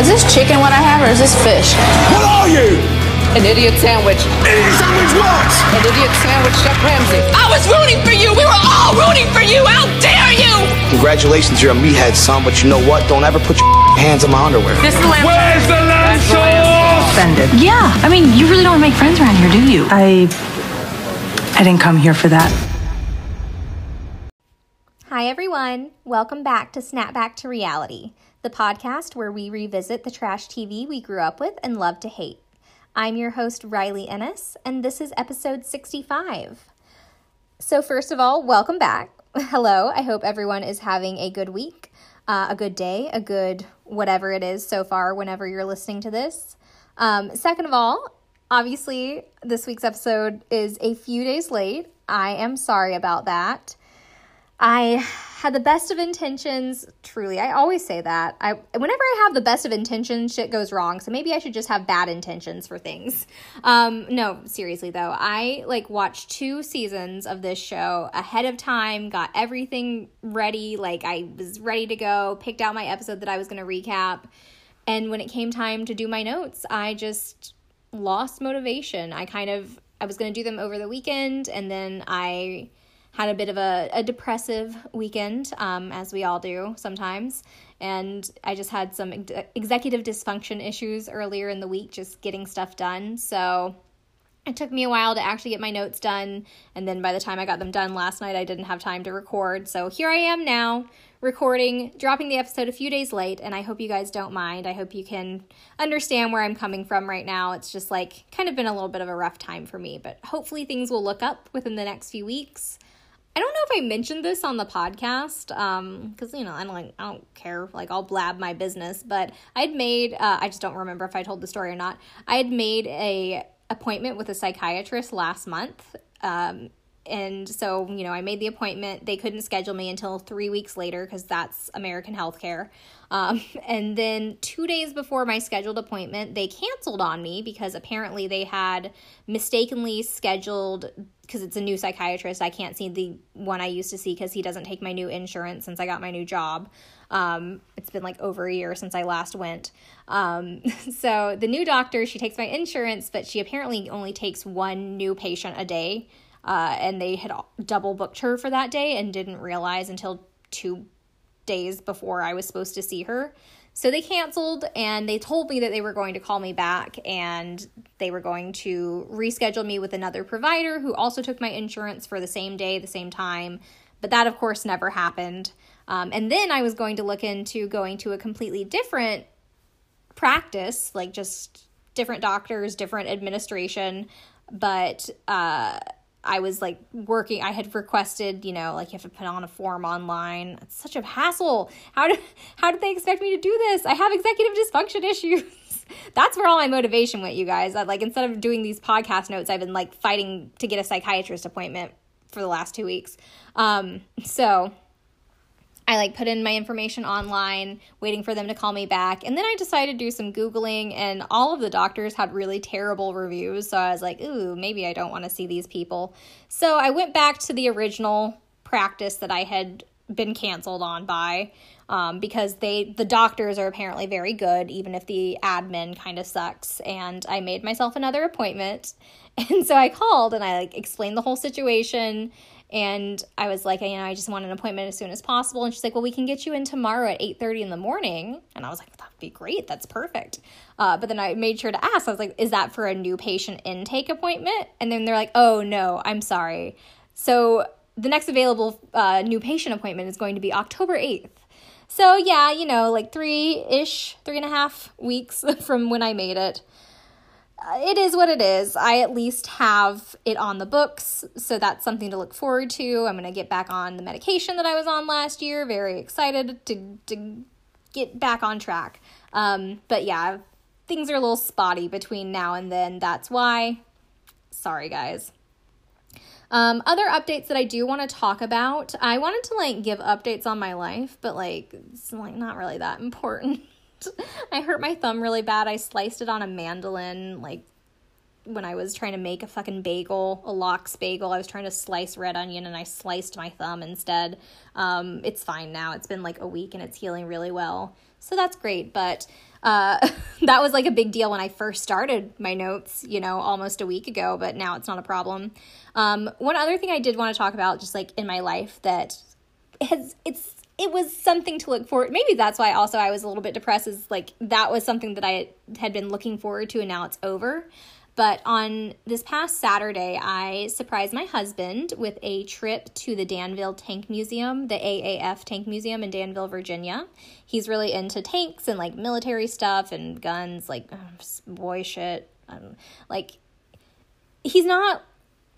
Is this chicken what I have or is this fish? What are you? An idiot sandwich. Idiot sandwich what? An idiot sandwich, Chef Ramsay. I was rooting for you. We were all rooting for you. How dare you? Congratulations, you're a meathead, son, but you know what? Don't ever put your hands on my underwear. This is the lamb Where's the lamb That's the sauce? offended. Yeah, I mean, you really don't make friends around here, do you? I I didn't come here for that. Hi, everyone. Welcome back to Snapback to Reality, the podcast where we revisit the trash TV we grew up with and love to hate. I'm your host, Rylee Ennis, and this is episode 65. So, first of all, welcome back. Hello. I hope everyone is having a good week, uh, a good day, a good whatever it is so far, whenever you're listening to this. Um, second of all, obviously, this week's episode is a few days late. I am sorry about that. I had the best of intentions. Truly, I always say that. I whenever I have the best of intentions, shit goes wrong. So maybe I should just have bad intentions for things. Um, no, seriously though, I like watched two seasons of this show ahead of time. Got everything ready. Like I was ready to go. Picked out my episode that I was going to recap. And when it came time to do my notes, I just lost motivation. I kind of I was going to do them over the weekend, and then I had a bit of a, a depressive weekend, um, as we all do sometimes. And I just had some ex- executive dysfunction issues earlier in the week, just getting stuff done. So it took me a while to actually get my notes done. And then by the time I got them done last night, I didn't have time to record. So here I am now, recording, dropping the episode a few days late. And I hope you guys don't mind. I hope you can understand where I'm coming from right now. It's just like kind of been a little bit of a rough time for me, but hopefully things will look up within the next few weeks. I don't know if I mentioned this on the podcast, um, because you know I don't like I don't care, like I'll blab my business. But I'd made, uh, I just don't remember if I told the story or not. I had made a appointment with a psychiatrist last month, um, and so you know I made the appointment. They couldn't schedule me until three weeks later because that's American healthcare. Um, and then two days before my scheduled appointment, they canceled on me because apparently they had mistakenly scheduled because it's a new psychiatrist. I can't see the one I used to see because he doesn't take my new insurance since I got my new job. Um, it's been like over a year since I last went. Um, so the new doctor, she takes my insurance, but she apparently only takes one new patient a day. Uh, and they had double booked her for that day and didn't realize until two days before I was supposed to see her. So they canceled and they told me that they were going to call me back and they were going to reschedule me with another provider who also took my insurance for the same day, the same time. But that, of course, never happened. Um, and then I was going to look into going to a completely different practice, like just different doctors, different administration. But uh, I was like working, I had requested, you know, like you have to put on a form online. It's such a hassle. How did how did they expect me to do this? I have executive dysfunction issues. That's where all my motivation went, you guys. I, like instead of doing these podcast notes, I've been like fighting to get a psychiatrist appointment for the last two weeks. Um, so I like put in my information online, waiting for them to call me back. And then I decided to do some Googling, and all of the doctors had really terrible reviews. So I was like, ooh, maybe I don't want to see these people. So I went back to the original practice that I had been canceled on by um, because they the doctors are apparently very good even if the admin kind of sucks and i made myself another appointment and so i called and i like explained the whole situation and I was like, you know, I just want an appointment as soon as possible. And she's like, well, we can get you in tomorrow at 8.30 in the morning. And I was like, that'd be great. That's perfect. Uh, but then I made sure to ask, I was like, is that for a new patient intake appointment? And then they're like, oh, no, I'm sorry. So the next available uh, new patient appointment is going to be October 8th. So yeah, you know, like three ish, three and a half weeks from when I made it it is what it is. I at least have it on the books, so that's something to look forward to. I'm going to get back on the medication that I was on last year. Very excited to, to get back on track. Um, but yeah, things are a little spotty between now and then. That's why. Sorry, guys. Um, other updates that I do want to talk about. I wanted to like give updates on my life, but like it's like not really that important. I hurt my thumb really bad. I sliced it on a mandolin, like when I was trying to make a fucking bagel, a lox bagel. I was trying to slice red onion and I sliced my thumb instead. Um, it's fine now. It's been like a week and it's healing really well. So that's great. But Uh, that was like a big deal when I first started my notes, you know, almost a week ago, but now it's not a problem. Um, one other thing I did want to talk about, just like in my life, that has it's it was something to look forward. Maybe that's why also I was a little bit depressed. Is like that was something that I had been looking forward to, and now it's over. But on this past Saturday, I surprised my husband with a trip to the Danville Tank Museum, the AAF Tank Museum in Danville, Virginia. He's really into tanks and like military stuff and guns, like boy shit. Um, like, he's not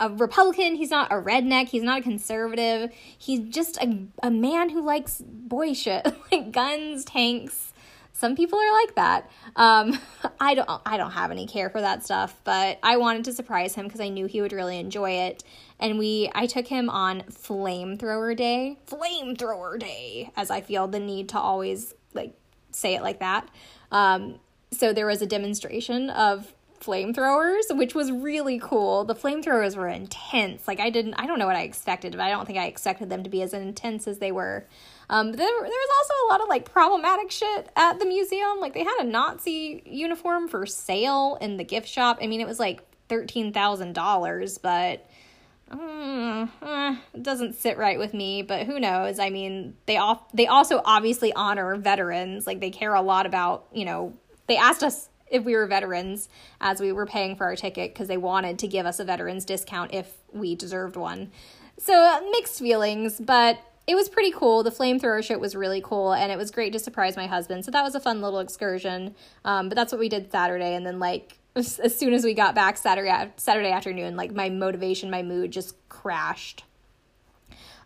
a Republican, he's not a redneck, he's not a conservative. He's just a, a man who likes boy shit, like guns, tanks, some people are like that. Um, I don't I don't have any care for that stuff, but I wanted to surprise him because I knew he would really enjoy it. And we I took him on flamethrower day. Flamethrower day, as I feel the need to always like say it like that. Um, so there was a demonstration of flamethrowers, which was really cool. The flamethrowers were intense. Like I didn't I don't know what I expected, but I don't think I expected them to be as intense as they were. Um, there, there was also a lot of like problematic shit at the museum. Like they had a Nazi uniform for sale in the gift shop. I mean, it was like thirteen thousand dollars, but uh, uh, it doesn't sit right with me. But who knows? I mean, they off they also obviously honor veterans. Like they care a lot about you know. They asked us if we were veterans as we were paying for our ticket because they wanted to give us a veterans discount if we deserved one. So uh, mixed feelings, but it was pretty cool. The flamethrower show was really cool, and it was great to surprise my husband. So that was a fun little excursion. Um, but that's what we did Saturday, and then like as soon as we got back Saturday Saturday afternoon, like my motivation, my mood just crashed.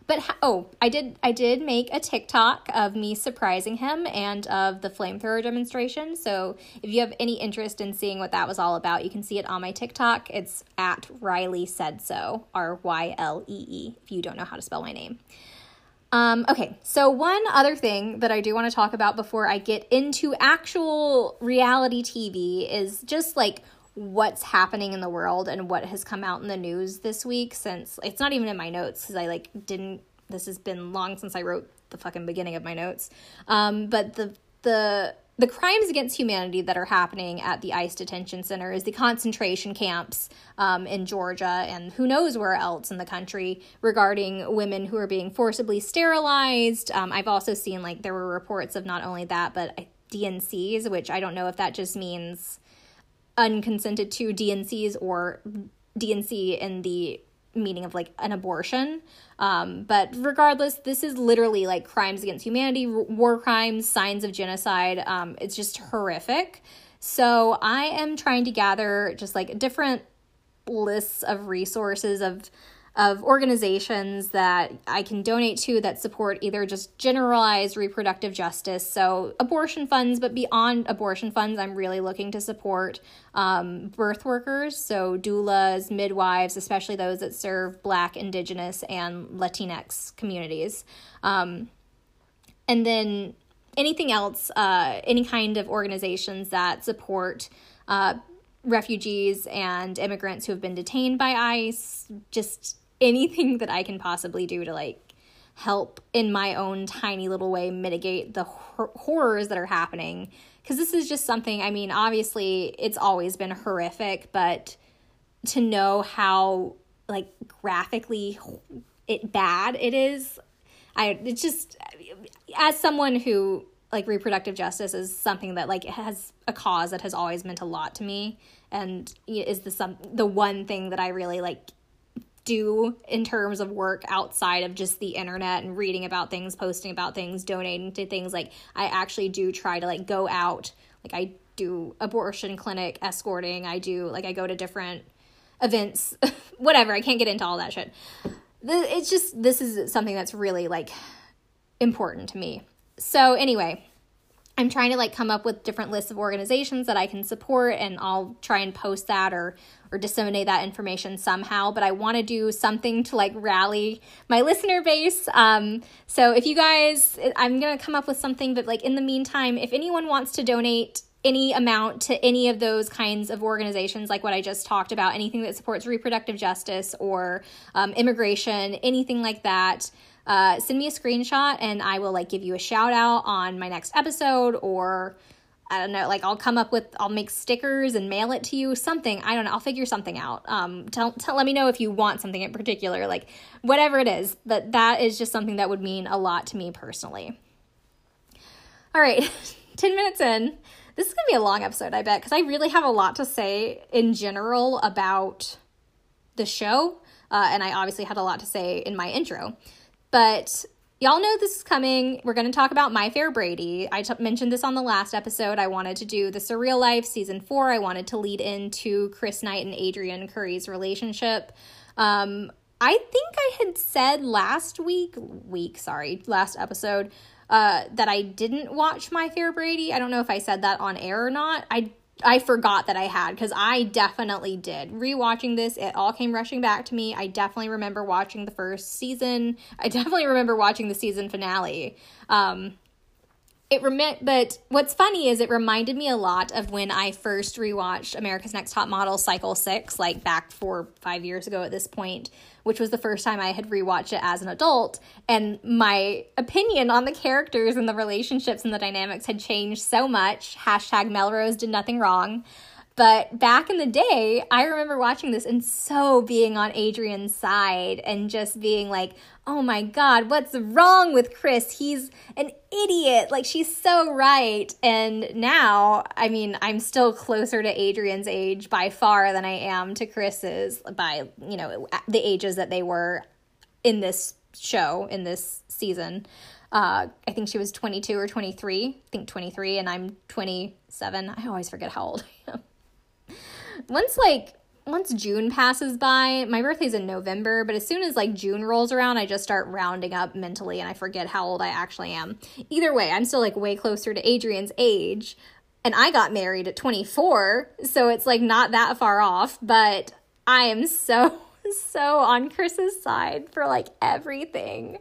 But oh, I did I did make a TikTok of me surprising him and of the flamethrower demonstration. So if you have any interest in seeing what that was all about, you can see it on my TikTok. It's at Rylee said so, R Y L E E. If you don't know how to spell my name. Um, okay, so one other thing that I do want to talk about before I get into actual reality TV is just like what's happening in the world and what has come out in the news this week since it's not even in my notes because I like didn't this has been long since I wrote the fucking beginning of my notes. Um, but the the the crimes against humanity that are happening at the ICE detention center is the concentration camps um, in Georgia, and who knows where else in the country regarding women who are being forcibly sterilized. Um, I've also seen like there were reports of not only that, but D&Cs, which I don't know if that just means unconsented to D&Cs or D&C in the meaning of like an abortion. Um, but regardless, this is literally like crimes against humanity, war crimes, signs of genocide. Um, it's just horrific. So I am trying to gather just like different lists of resources of of organizations that I can donate to that support either just generalized reproductive justice, so abortion funds, but beyond abortion funds, I'm really looking to support um, birth workers, so doulas, midwives, especially those that serve Black, Indigenous, and Latinx communities. Um, and then anything else, uh, any kind of organizations that support. Uh, refugees and immigrants who have been detained by ICE, just anything that I can possibly do to like help in my own tiny little way mitigate the hor- horrors that are happening. Because this is just something I mean obviously it's always been horrific but to know how like graphically it bad it is I it's just as someone who like reproductive justice is something that like has a cause that has always meant a lot to me and is the some the one thing that I really like do in terms of work outside of just the internet and reading about things, posting about things, donating to things. Like I actually do try to like go out. Like I do abortion clinic escorting. I do like I go to different events, whatever. I can't get into all that shit. It's just this is something that's really like important to me. So anyway, I'm trying to like come up with different lists of organizations that I can support and I'll try and post that or or disseminate that information somehow, but I want to do something to like rally my listener base. Um, so if you guys I'm going to come up with something but like in the meantime, if anyone wants to donate any amount to any of those kinds of organizations, like what I just talked about, anything that supports reproductive justice or um, immigration, anything like that, uh, send me a screenshot and I will like give you a shout out on my next episode or I don't know, like I'll come up with, I'll make stickers and mail it to you, something. I don't know. I'll figure something out. Um, tell, tell, let me know if you want something in particular, like whatever it is. But that is just something that would mean a lot to me personally. All right, 10 minutes in. This is going to be a long episode, I bet, because I really have a lot to say in general about the show. Uh, and I obviously had a lot to say in my intro. But Y'all know this is coming. We're going to talk about My Fair Brady. I t- mentioned this on the last episode. I wanted to do the Surreal Life season four. I wanted to lead into Chris Knight and Adrianne Curry's relationship. Um, I think I had said last week, week, sorry, last episode, uh, that I didn't watch My Fair Brady. I don't know if I said that on air or not. I I forgot that I had because I definitely did. Rewatching this, it all came rushing back to me. I definitely remember watching the first season. I definitely remember watching the season finale. Um, it rem- but what's funny is it reminded me a lot of when I first rewatched America's Next Top Model Cycle 6 like back 4 5 years ago at this point which was the first time I had rewatched it as an adult and my opinion on the characters and the relationships and the dynamics had changed so much. Hashtag Melrose did nothing wrong. But back in the day, I remember watching this and so being on Adrianne's side and just being like, oh my God, what's wrong with Chris? He's an idiot. Like, she's so right. And now, I mean, I'm still closer to Adrianne's age by far than I am to Chris's by, you know, the ages that they were in this show, in this season. Uh, I think she was 22 or 23. I think 23, and I'm 27. I always forget how old I am once like once June passes by, my birthday's in November, but as soon as like June rolls around, I just start rounding up mentally and I forget how old I actually am. Either way, I'm still like way closer to Adrianne's age. And I got married at 24, so it's like not that far off, but I am so, so on Chris's side for like everything.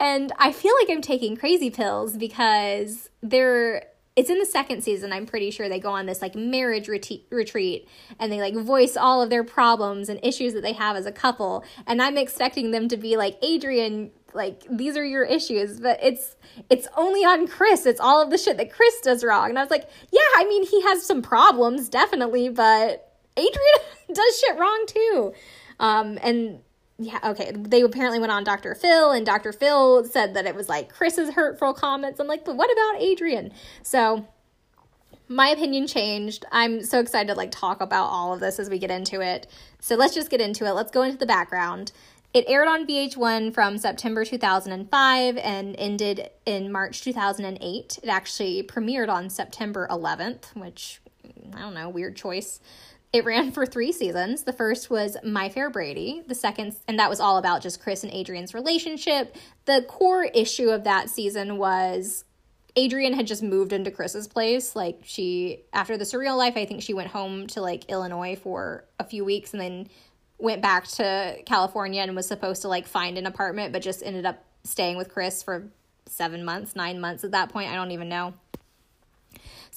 And I feel like I'm taking crazy pills because they're it's in the second season i'm pretty sure they go on this like marriage reti- retreat and they like voice all of their problems and issues that they have as a couple and i'm expecting them to be like adrianne like these are your issues but it's it's only on chris it's all of the shit that chris does wrong and i was like yeah i mean he has some problems definitely but adrianne does shit wrong too. Um and yeah, okay. They apparently went on Dr. Phil, and Dr. Phil said that it was like Chris's hurtful comments. I'm like, but what about Adrianne? So my opinion changed. I'm so excited to like talk about all of this as we get into it. So let's just get into it. Let's go into the background. It aired on VH1 from September 2005 and ended in March 2008. It actually premiered on September 11th, which I don't know, weird choice. It ran for three seasons. The first was My Fair Brady. The second, and that was all about just Chris and Adrianne's relationship. The core issue of that season was Adrianne had just moved into Chris's place. Like she, after the surreal life, I think she went home to like Illinois for a few weeks and then went back to California and was supposed to like find an apartment, but just ended up staying with Chris for seven months, nine months at that point. I don't even know.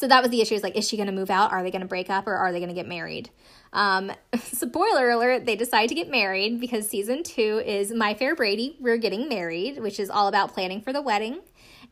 So that was the issue. Is like, is she going to move out? Are they going to break up or are they going to get married? Um, spoiler alert, they decide to get married because season two is My Fair Brady, We're Getting Married, which is all about planning for the wedding.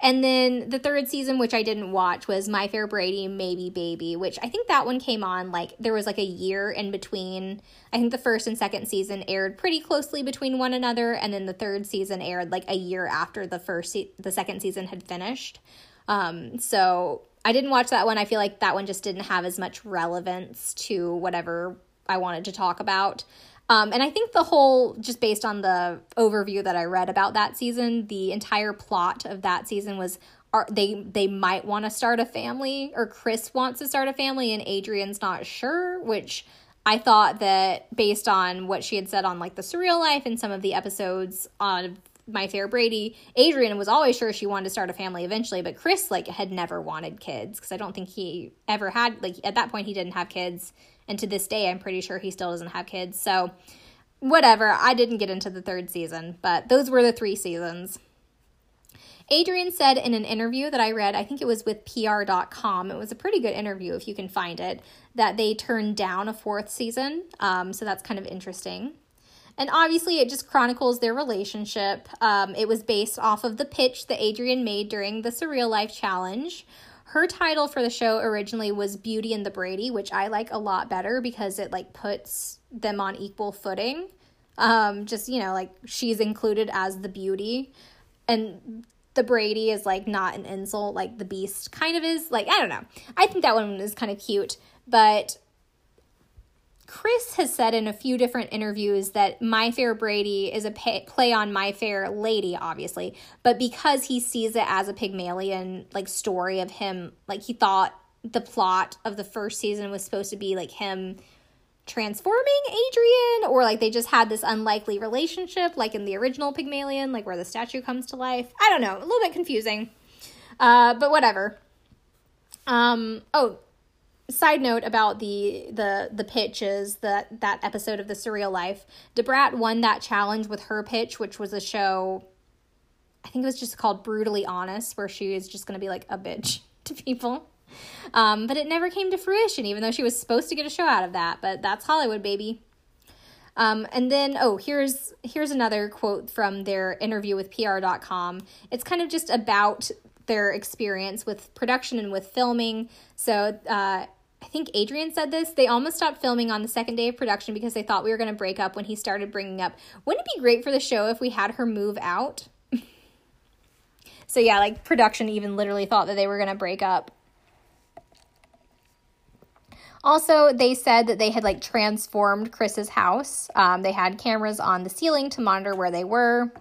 And then the third season, which I didn't watch, was My Fair Brady, Maybe Baby, which I think that one came on like there was like a year in between. I think the first and second season aired pretty closely between one another, and then the third season aired like a year after the first se- the second season had finished. Um, so I didn't watch that one. I feel like that one just didn't have as much relevance to whatever I wanted to talk about. Um, and I think the whole, just based on the overview that I read about that season, the entire plot of that season was are they they might want to start a family or Chris wants to start a family and Adrianne's not sure, which I thought that based on what she had said on like the surreal life and some of the episodes on my fair Brady, Adrianne was always sure she wanted to start a family eventually, but Chris like had never wanted kids because I don't think he ever had like at that point he didn't have kids, and to this day I'm pretty sure he still doesn't have kids. So whatever, I didn't get into the third season, but those were the three seasons. Adrianne said in an interview that I read, I think it was with PR.com, it was a pretty good interview if you can find it, that they turned down a fourth season. Um, so that's kind of interesting. And obviously, it just chronicles their relationship. Um, it was based off of the pitch that Adrianne made during the Surreal Life Challenge. her title for the show originally was Beauty and the Brady, which I like a lot better because it like puts them on equal footing. Um, just you know, like she's included as the beauty, and the Brady is like not an insult, like the Beast kind of is. Like I don't know. I think that one is kind of cute, but Chris has said in a few different interviews that My Fair Brady is a pay- play on My Fair Lady, obviously, but because he sees it as a Pygmalion like story of him, like he thought the plot of the first season was supposed to be like him transforming Adrianne, or like they just had this unlikely relationship, like in the original Pygmalion, like where the statue comes to life. I don't know, a little bit confusing, uh, but whatever. Um, oh, side note about the the the pitches that that episode of the surreal life. Da Brat won that challenge with her pitch which was a show i think it was just called brutally honest where she is just going to be like a bitch to people. Um, but it never came to fruition even though she was supposed to get a show out of that but that's hollywood baby. Um, and then oh here's here's another quote from their interview with pr.com it's kind of just about their experience with production and with filming. So uh, I think Adrianne said this. They almost stopped filming on the second day of production because they thought we were going to break up when he started bringing up, wouldn't it be great for the show if we had her move out? so, yeah, like production even literally thought that they were going to break up. Also, they said that they had like transformed Chris's house. Um, they had cameras on the ceiling to monitor where they were.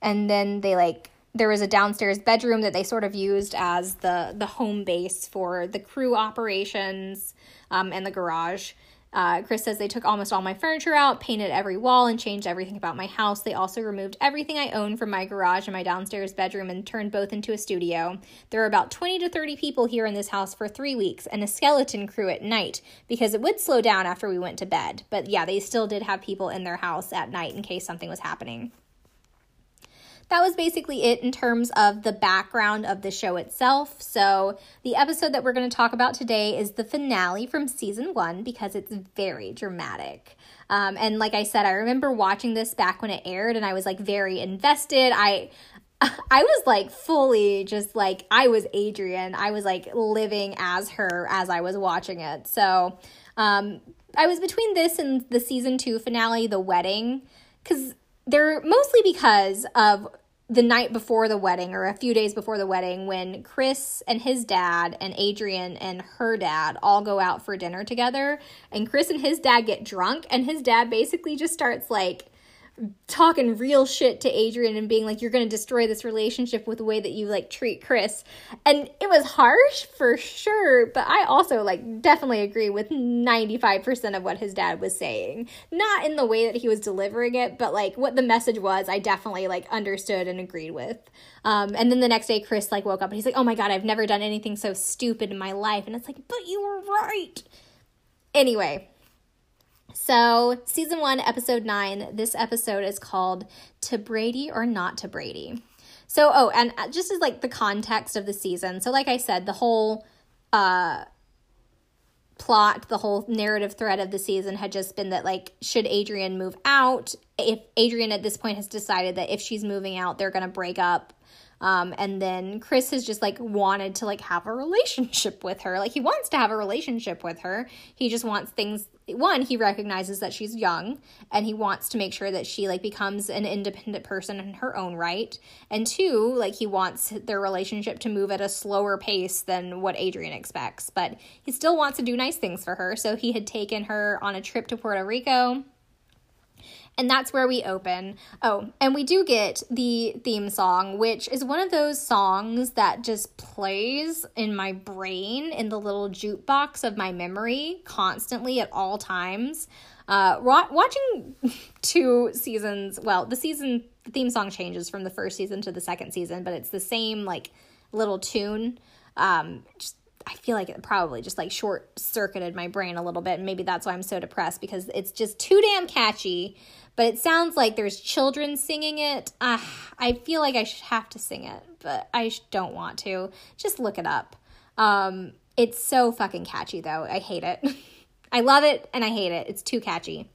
And then they like there was a downstairs bedroom that they sort of used as the the home base for the crew operations um, and the garage. Uh, Chris says they took almost all my furniture out, painted every wall, and changed everything about my house. They also removed everything I own from my garage and my downstairs bedroom and turned both into a studio. There are about 20 to 30 people here in this house for three weeks and a skeleton crew at night because it would slow down after we went to bed. But yeah, they still did have people in their house at night in case something was happening that was basically it in terms of the background of the show itself. So, the episode that we're going to talk about today is the finale from season one because it's very dramatic. Um, and like I said, I remember watching this back when it aired and I was like very invested. I I was like fully just like I was Adrianne. I was like living as her as I was watching it. So, um I was between this and the season 2 finale, The Wedding, cuz they're mostly because of the night before the wedding or a few days before the wedding when Chris and his dad and Adrianne and her dad all go out for dinner together and Chris and his dad get drunk and his dad basically just starts like talking real shit to Adrianne and being like, you're going to destroy this relationship with the way that you like treat Chris. And it was harsh for sure, but I also like definitely agree with 95% of what his dad was saying. Not in the way that he was delivering it, but like what the message was, I definitely like understood and agreed with. Um, and then the next day, Chris like woke up and he's like, oh my God, I've never done anything so stupid in my life. And it's like, but you were right. Anyway, so, season one, episode nine, this episode is called To Brady or Not to Brady. So, oh, and uh, just as like the context of the season. So, like I said, the whole uh, plot, the whole narrative thread of the season had just been that, like, should Adrianne move out? If Adrianne at this point has decided that if she's moving out, they're going to break up. Um, and then Chris has just like wanted to like have a relationship with her. Like he wants to have a relationship with her. He just wants things one he recognizes that she's young and he wants to make sure that she like becomes an independent person in her own right. And two like he wants their relationship to move at a slower pace than what adrianne expects but he still wants to do nice things for her. So he had taken her on a trip to puerto rico and that's where we open. Oh, and we do get the theme song, which is one of those songs that just plays in my brain in the little jukebox of my memory constantly at all times. Uh, watching two seasons, well, the season the theme song changes from the first season to the second season, but it's the same like little tune. Um, just I feel like it probably just like short circuited my brain a little bit. And maybe that's why I'm so depressed because it's just too damn catchy but it sounds like there's children singing it. Uh, I feel like I should have to sing it, but I don't want to. Just look it up. Um, it's so fucking catchy, though. I hate it. I love it and I hate it. It's too catchy.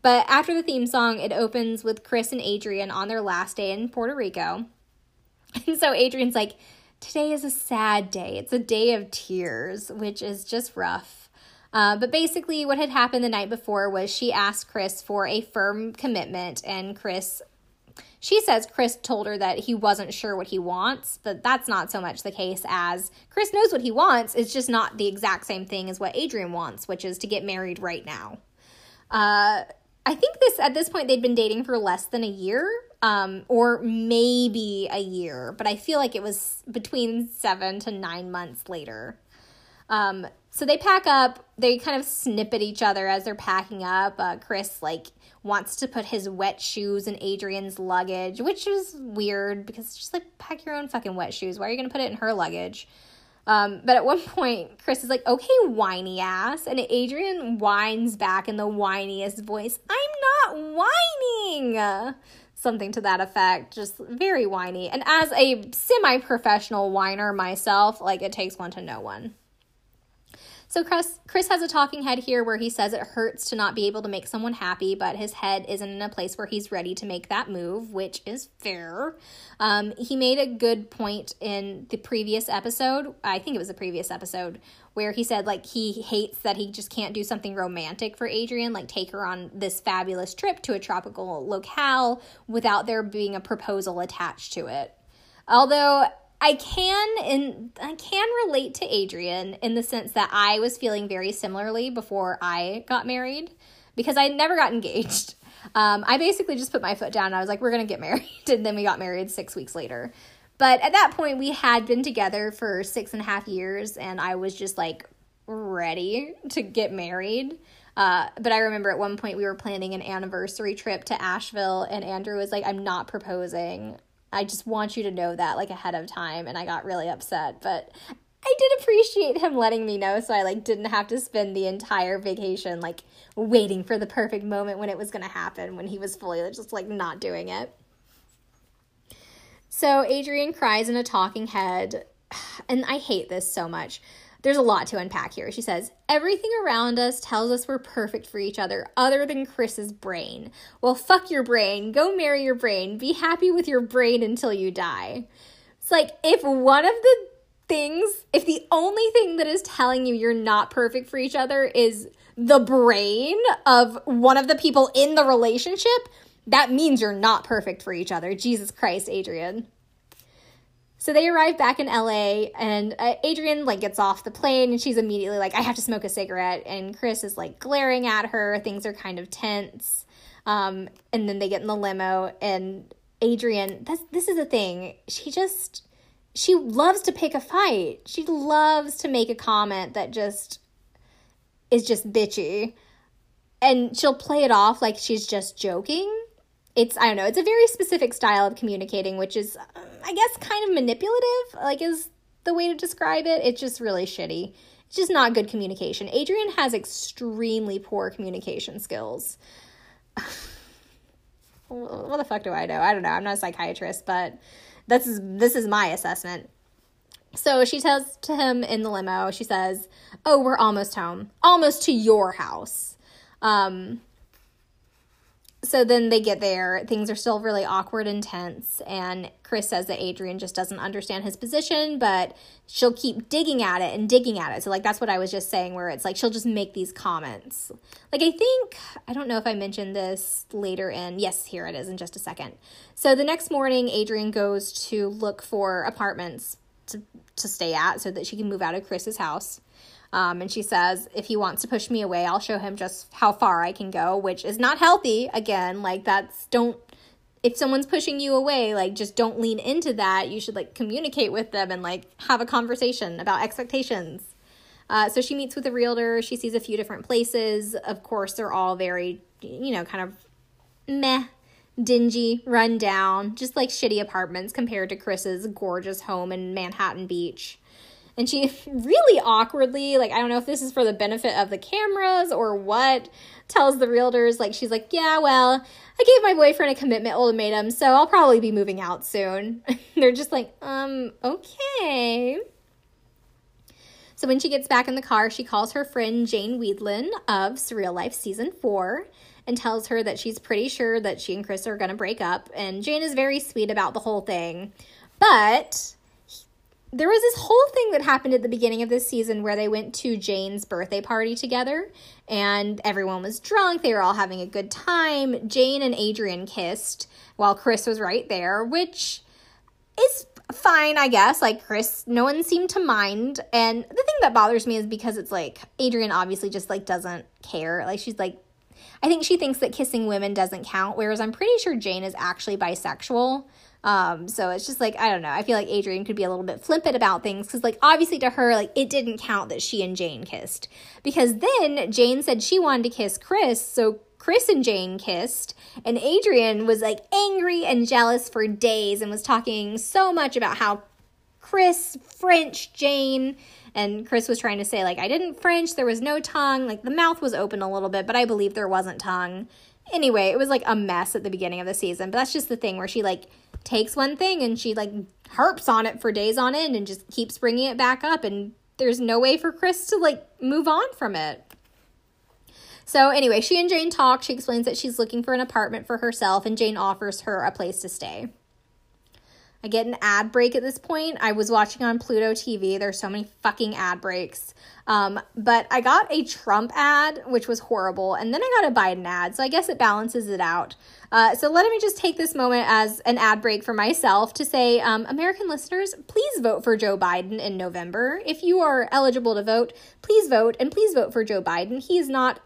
But after the theme song, it opens with Chris and Adrianne on their last day in Puerto Rico. And so Adrianne's like, today is a sad day. It's a day of tears, which is just rough. Uh, but basically, what had happened the night before was she asked Chris for a firm commitment, and Chris she says Chris told her that he wasn't sure what he wants, but that's not so much the case as Chris knows what he wants. It's just not the exact same thing as what Adrianne wants, which is to get married right now. Uh, I think this at this point they'd been dating for less than a year, um, or maybe a year, but I feel like it was between seven to nine months later. Um, so they pack up. They kind of snip at each other as they're packing up. Uh, Chris like wants to put his wet shoes in Adrianne's luggage, which is weird because just like pack your own fucking wet shoes. Why are you gonna put it in her luggage? Um, but at one point, Chris is like, okay, whiny ass. And Adrianne whines back in the whiniest voice, I'm not whining. Something to that effect. Just very whiny. And as a semi professional whiner myself, like it takes one to know one. So Chris Chris has a talking head here where he says it hurts to not be able to make someone happy, but his head isn't in a place where he's ready to make that move, which is fair. Um, he made a good point in the previous episode. I think it was the previous episode where he said like he hates that he just can't do something romantic for Adrianne, like take her on this fabulous trip to a tropical locale without there being a proposal attached to it. Although I can and I can relate to Adrianne in the sense that I was feeling very similarly before I got married because I never got engaged. Um, I basically just put my foot down. I was like, "We're gonna get married," and then we got married six weeks later. But at that point, we had been together for six and a half years, and I was just like ready to get married. Uh, but I remember at one point we were planning an anniversary trip to Asheville, and Andrew was like, I'm not proposing. I just want you to know that like ahead of time and I got really upset, but I did appreciate him letting me know so I like didn't have to spend the entire vacation like waiting for the perfect moment when it was going to happen when he was fully just like not doing it. So Adrianne cries in a talking head and I hate this so much. There's a lot to unpack here. She says, Everything around us tells us we're perfect for each other, other than Chris's brain. Well, fuck your brain. Go marry your brain. Be happy with your brain until you die. It's like if one of the things, if the only thing that is telling you you're not perfect for each other is the brain of one of the people in the relationship, that means you're not perfect for each other. Jesus Christ, Adrianne. So they arrive back in LA, and uh, Adrianne like gets off the plane, and she's immediately like, "I have to smoke a cigarette." And Chris is like glaring at her. Things are kind of tense. Um, and then they get in the limo, and Adrianne. That's this is the thing. She just she loves to pick a fight. She loves to make a comment that just is just bitchy, and she'll play it off like she's just joking it's I don't know, it's a very specific style of communicating, which is I guess kind of manipulative, like is the way to describe it. It's just really shitty. It's just not good communication. Adrianne has extremely poor communication skills. what the fuck do I know? I don't know. I'm not a psychiatrist, but this is this is my assessment. So she tells to him in the limo, she says, "Oh, we're almost home. Almost to your house." Um so then they get there. Things are still really awkward and tense. And Chris says that Adrianne just doesn't understand his position, but she'll keep digging at it and digging at it. So, like, that's what I was just saying, where it's like she'll just make these comments. Like, I think, I don't know if I mentioned this later in, yes, here it is in just a second. So, the next morning, Adrianne goes to look for apartments to, to stay at so that she can move out of Chris's house. Um, and she says, if he wants to push me away, I'll show him just how far I can go, which is not healthy. Again, like that's don't, if someone's pushing you away, like just don't lean into that. You should like communicate with them and like have a conversation about expectations. Uh, so she meets with a realtor. She sees a few different places. Of course, they're all very, you know, kind of meh, dingy, run down, just like shitty apartments compared to Chris's gorgeous home in Manhattan Beach. And she really awkwardly, like, I don't know if this is for the benefit of the cameras or what, tells the realtors, like, she's like, yeah, well, I gave my boyfriend a commitment ultimatum, so I'll probably be moving out soon. They're just like, um, okay. So when she gets back in the car, she calls her friend Jane Wiedlin of Surreal Life Season 4 and tells her that she's pretty sure that she and Chris are going to break up. And Jane is very sweet about the whole thing. But there was this whole thing that happened at the beginning of this season where they went to Jane's birthday party together and everyone was drunk. They were all having a good time. Jane and Adrianne kissed while Chris was right there, which is fine, I guess. Like Chris, no one seemed to mind. And the thing that bothers me is because it's like Adrianne obviously just like doesn't care. Like she's like I think she thinks that kissing women doesn't count, whereas I'm pretty sure Jane is actually bisexual. Um, so it's just like I don't know. I feel like Adrianne could be a little bit flippant about things because, like, obviously to her, like it didn't count that she and Jane kissed because then Jane said she wanted to kiss Chris, so Chris and Jane kissed, and Adrianne was like angry and jealous for days and was talking so much about how Chris French Jane and Chris was trying to say like I didn't French, there was no tongue, like the mouth was open a little bit, but I believe there wasn't tongue. Anyway, it was like a mess at the beginning of the season, but that's just the thing where she like takes one thing and she like harps on it for days on end and just keeps bringing it back up and there's no way for Chris to like move on from it. So, anyway, she and Jane talk. She explains that she's looking for an apartment for herself, and Jane offers her a place to stay. I get an ad break at this point. I was watching on Pluto TV. There's so many fucking ad breaks. Um, but I got a Trump ad, which was horrible, and then I got a Biden ad. So I guess it balances it out. Uh, so let me just take this moment as an ad break for myself to say, um, American listeners, please vote for Joe Biden in November. If you are eligible to vote, please vote, and please vote for Joe Biden. He is not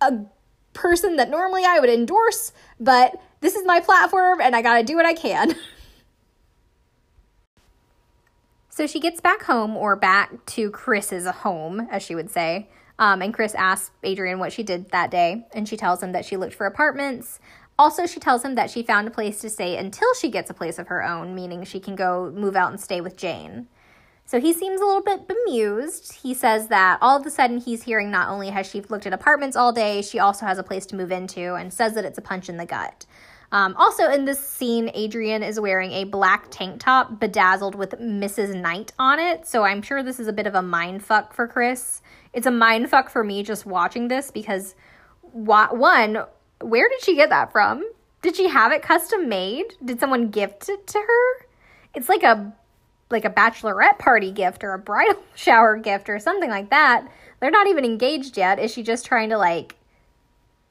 a person that normally I would endorse, but this is my platform and I gotta do what I can. so she gets back home, or back to Chris's home, as she would say. Um, and Chris asks Adrianne what she did that day, and she tells him that she looked for apartments. Also, she tells him that she found a place to stay until she gets a place of her own, meaning she can go move out and stay with Jane. So he seems a little bit bemused. He says that all of a sudden he's hearing not only has she looked at apartments all day, she also has a place to move into and says that it's a punch in the gut. Um, also, in this scene, Adrianne is wearing a black tank top bedazzled with Mrs. Knight on it. So I'm sure this is a bit of a mind fuck for Chris. It's a mind fuck for me just watching this because, one, where did she get that from? Did she have it custom made? Did someone gift it to her? It's like a like a bachelorette party gift or a bridal shower gift or something like that. They're not even engaged yet. Is she just trying to like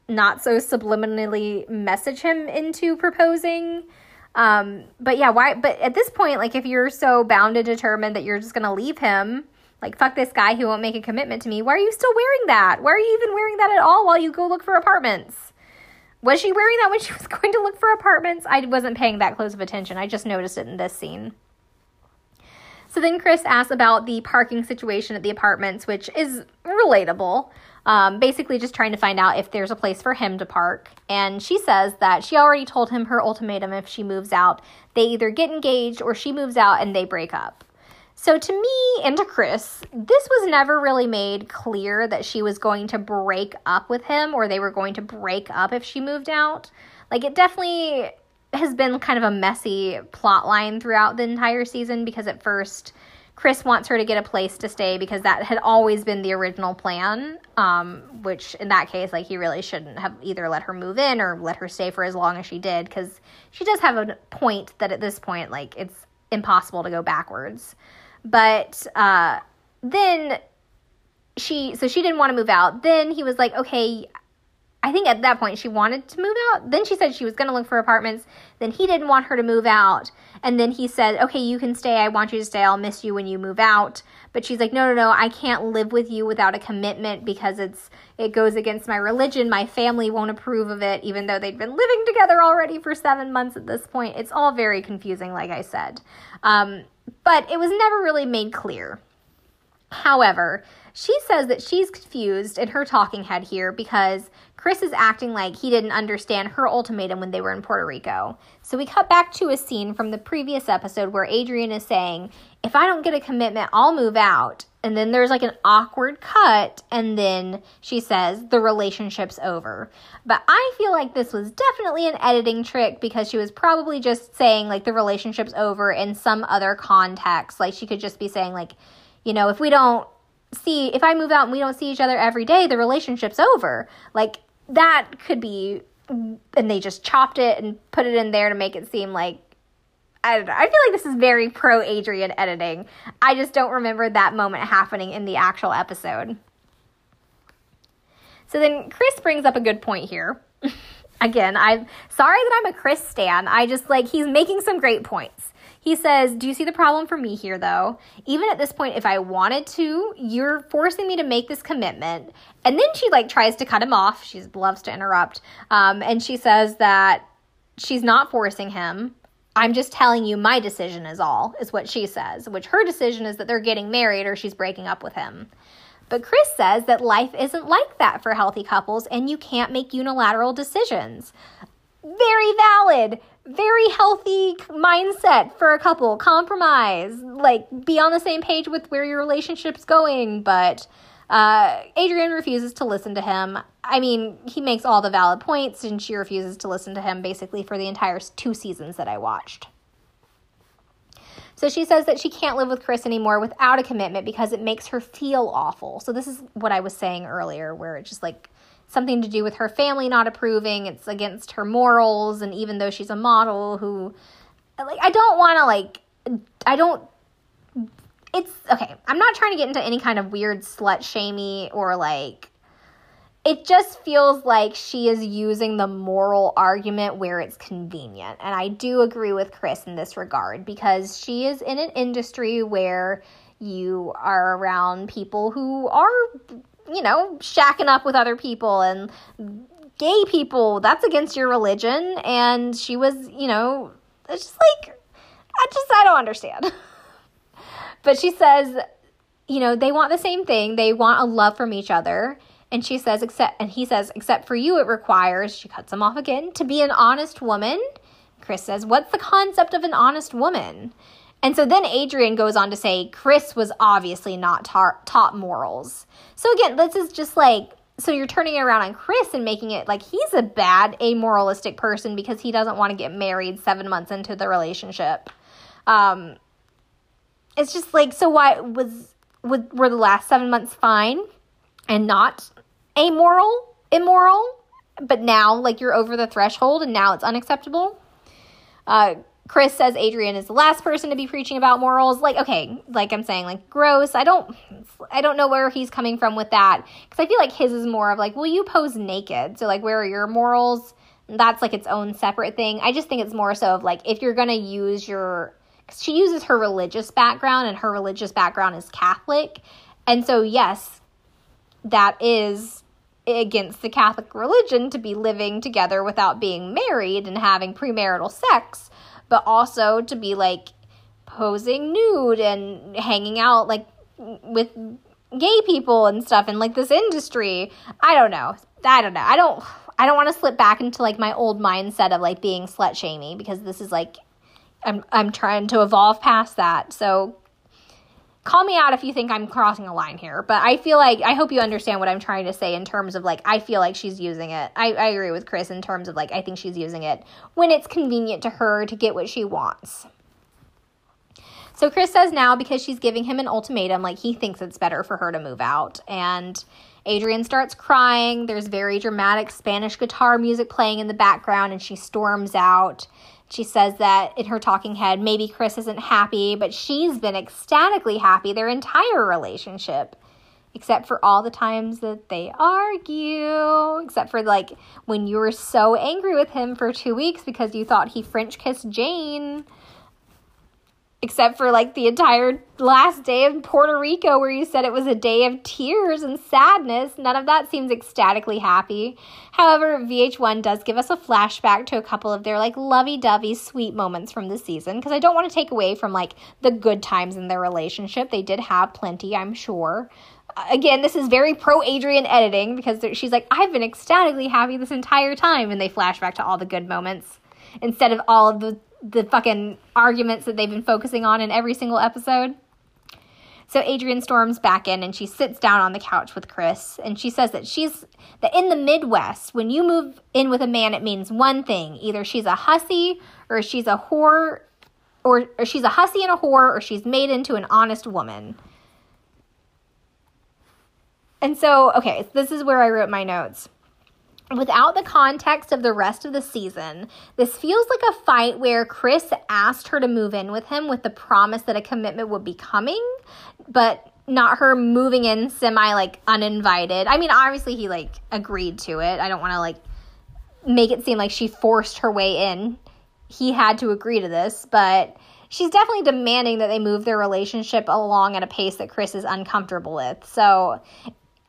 not so subliminally message him into proposing? Um, but yeah, why? But at this point, like if you're so bound and determined that you're just gonna leave him, like fuck this guy who won't make a commitment to me. Why are you still wearing that? Why are you even wearing that at all while you go look for apartments? Was she wearing that when she was going to look for apartments? I wasn't paying that close of attention. I just noticed it in this scene. So then Chris asks about the parking situation at the apartments, which is relatable. Um, basically, just trying to find out if there's a place for him to park. And she says that she already told him her ultimatum if she moves out. They either get engaged or she moves out and they break up. So, to me and to Chris, this was never really made clear that she was going to break up with him or they were going to break up if she moved out. Like, it definitely has been kind of a messy plot line throughout the entire season because at first Chris wants her to get a place to stay because that had always been the original plan. Um, which in that case, like he really shouldn't have either let her move in or let her stay for as long as she did because she does have a point that at this point, like it's impossible to go backwards. But uh, then she, so she didn't want to move out. Then he was like, okay, I think at that point she wanted to move out. Then she said she was going to look for apartments. Then he didn't want her to move out. And then he said, okay, you can stay. I want you to stay. I'll miss you when you move out. But she's like, no, no, no, I can't live with you without a commitment because it's, it goes against my religion. My family won't approve of it, even though they'd been living together already for seven months at this point. It's all very confusing, like I said. Um, but it was never really made clear. However, she says that she's confused in her talking head here because Chris is acting like he didn't understand her ultimatum when they were in Puerto Rico. So we cut back to a scene from the previous episode where Adrianne is saying, If I don't get a commitment, I'll move out. And then there's like an awkward cut, and then she says, The relationship's over. But I feel like this was definitely an editing trick because she was probably just saying, like, the relationship's over in some other context. Like, she could just be saying, like, you know, if we don't see, if I move out and we don't see each other every day, the relationship's over. Like, that could be and they just chopped it and put it in there to make it seem like I don't know. I feel like this is very pro Adrianne editing. I just don't remember that moment happening in the actual episode. So then Chris brings up a good point here. Again, I'm sorry that I'm a Chris stan. I just like he's making some great points. He says, Do you see the problem for me here, though? Even at this point, if I wanted to, you're forcing me to make this commitment. And then she like tries to cut him off. She loves to interrupt. Um, and she says that she's not forcing him. I'm just telling you my decision is all, is what she says, which her decision is that they're getting married or she's breaking up with him. But Chris says that life isn't like that for healthy couples and you can't make unilateral decisions. Very valid very healthy mindset for a couple. Compromise, like be on the same page with where your relationship's going. But uh, Adrianne refuses to listen to him. I mean, he makes all the valid points, and she refuses to listen to him basically for the entire two seasons that I watched. So she says that she can't live with Chris anymore without a commitment because it makes her feel awful. So this is what I was saying earlier, where it just like something to do with her family not approving. It's against her morals. And even though she's a model who, like, I don't want to, like, I don't. It's okay. I'm not trying to get into any kind of weird slut shamey or like. It just feels like she is using the moral argument where it's convenient. And I do agree with Chris in this regard because she is in an industry where you are around people who are you know, shacking up with other people and gay people. That's against your religion. And she was, you know, it's just like, I just, I don't understand. but she says, you know, they want the same thing. They want a love from each other. And she says, except, and he says, except for you, it requires, she cuts him off again, to be an honest woman. Chris says, what's the concept of an honest woman? And so then Adrianne goes on to say Chris was obviously not ta- taught morals. So again, this is just like so you're turning around on Chris and making it like he's a bad amoralistic person because he doesn't want to get married 7 months into the relationship. Um it's just like so why was was were the last 7 months fine and not amoral, immoral, but now like you're over the threshold and now it's unacceptable? Uh Chris says Adrianne is the last person to be preaching about morals. Like, okay, like I'm saying, like gross. I don't, I don't know where he's coming from with that because I feel like his is more of like, well, you pose naked, so like, where are your morals? That's like its own separate thing. I just think it's more so of like if you're gonna use your, she uses her religious background, and her religious background is Catholic, and so yes, that is against the Catholic religion to be living together without being married and having premarital sex but also to be like posing nude and hanging out like with gay people and stuff and like this industry. I don't know. I don't know. I don't I don't want to slip back into like my old mindset of like being slut shaming because this is like I'm I'm trying to evolve past that. So call me out if you think I'm crossing a line here. But I feel like I hope you understand what I'm trying to say in terms of like I feel like she's using it. I, I agree with Chris in terms of like I think she's using it when it's convenient to her to get what she wants. So Chris says now because she's giving him an ultimatum, like he thinks it's better for her to move out. And Adrianne starts crying. There's very dramatic Spanish guitar music playing in the background, and she storms out. She says that in her talking head, maybe Chris isn't happy, but she's been ecstatically happy their entire relationship. Except for all the times that they argue. Except for like when you were so angry with him for two weeks because you thought he French kissed Jane except for like the entire last day of Puerto Rico where you said it was a day of tears and sadness. None of that seems ecstatically happy. However, VH1 does give us a flashback to a couple of their like lovey-dovey sweet moments from the season because I don't want to take away from like the good times in their relationship. They did have plenty, I'm sure. Again, this is very pro Adrianne editing because she's like, I've been ecstatically happy this entire time, and they flash back to all the good moments instead of all of the the fucking arguments that they've been focusing on in every single episode. So Adrianne storms back in and she sits down on the couch with Chris and she says that she's that in the Midwest, when you move in with a man, it means one thing. Either she's a hussy or she's a whore or, or she's a hussy and a whore or she's made into an honest woman. And so, okay, this is where I wrote my notes. Without the context of the rest of the season, this feels like a fight where Chris asked her to move in with him with the promise that a commitment would be coming, but not her moving in semi like uninvited. I mean, obviously he like agreed to it. I don't want to like make it seem like she forced her way in. He had to agree to this, but she's definitely demanding that they move their relationship along at a pace that Chris is uncomfortable with. So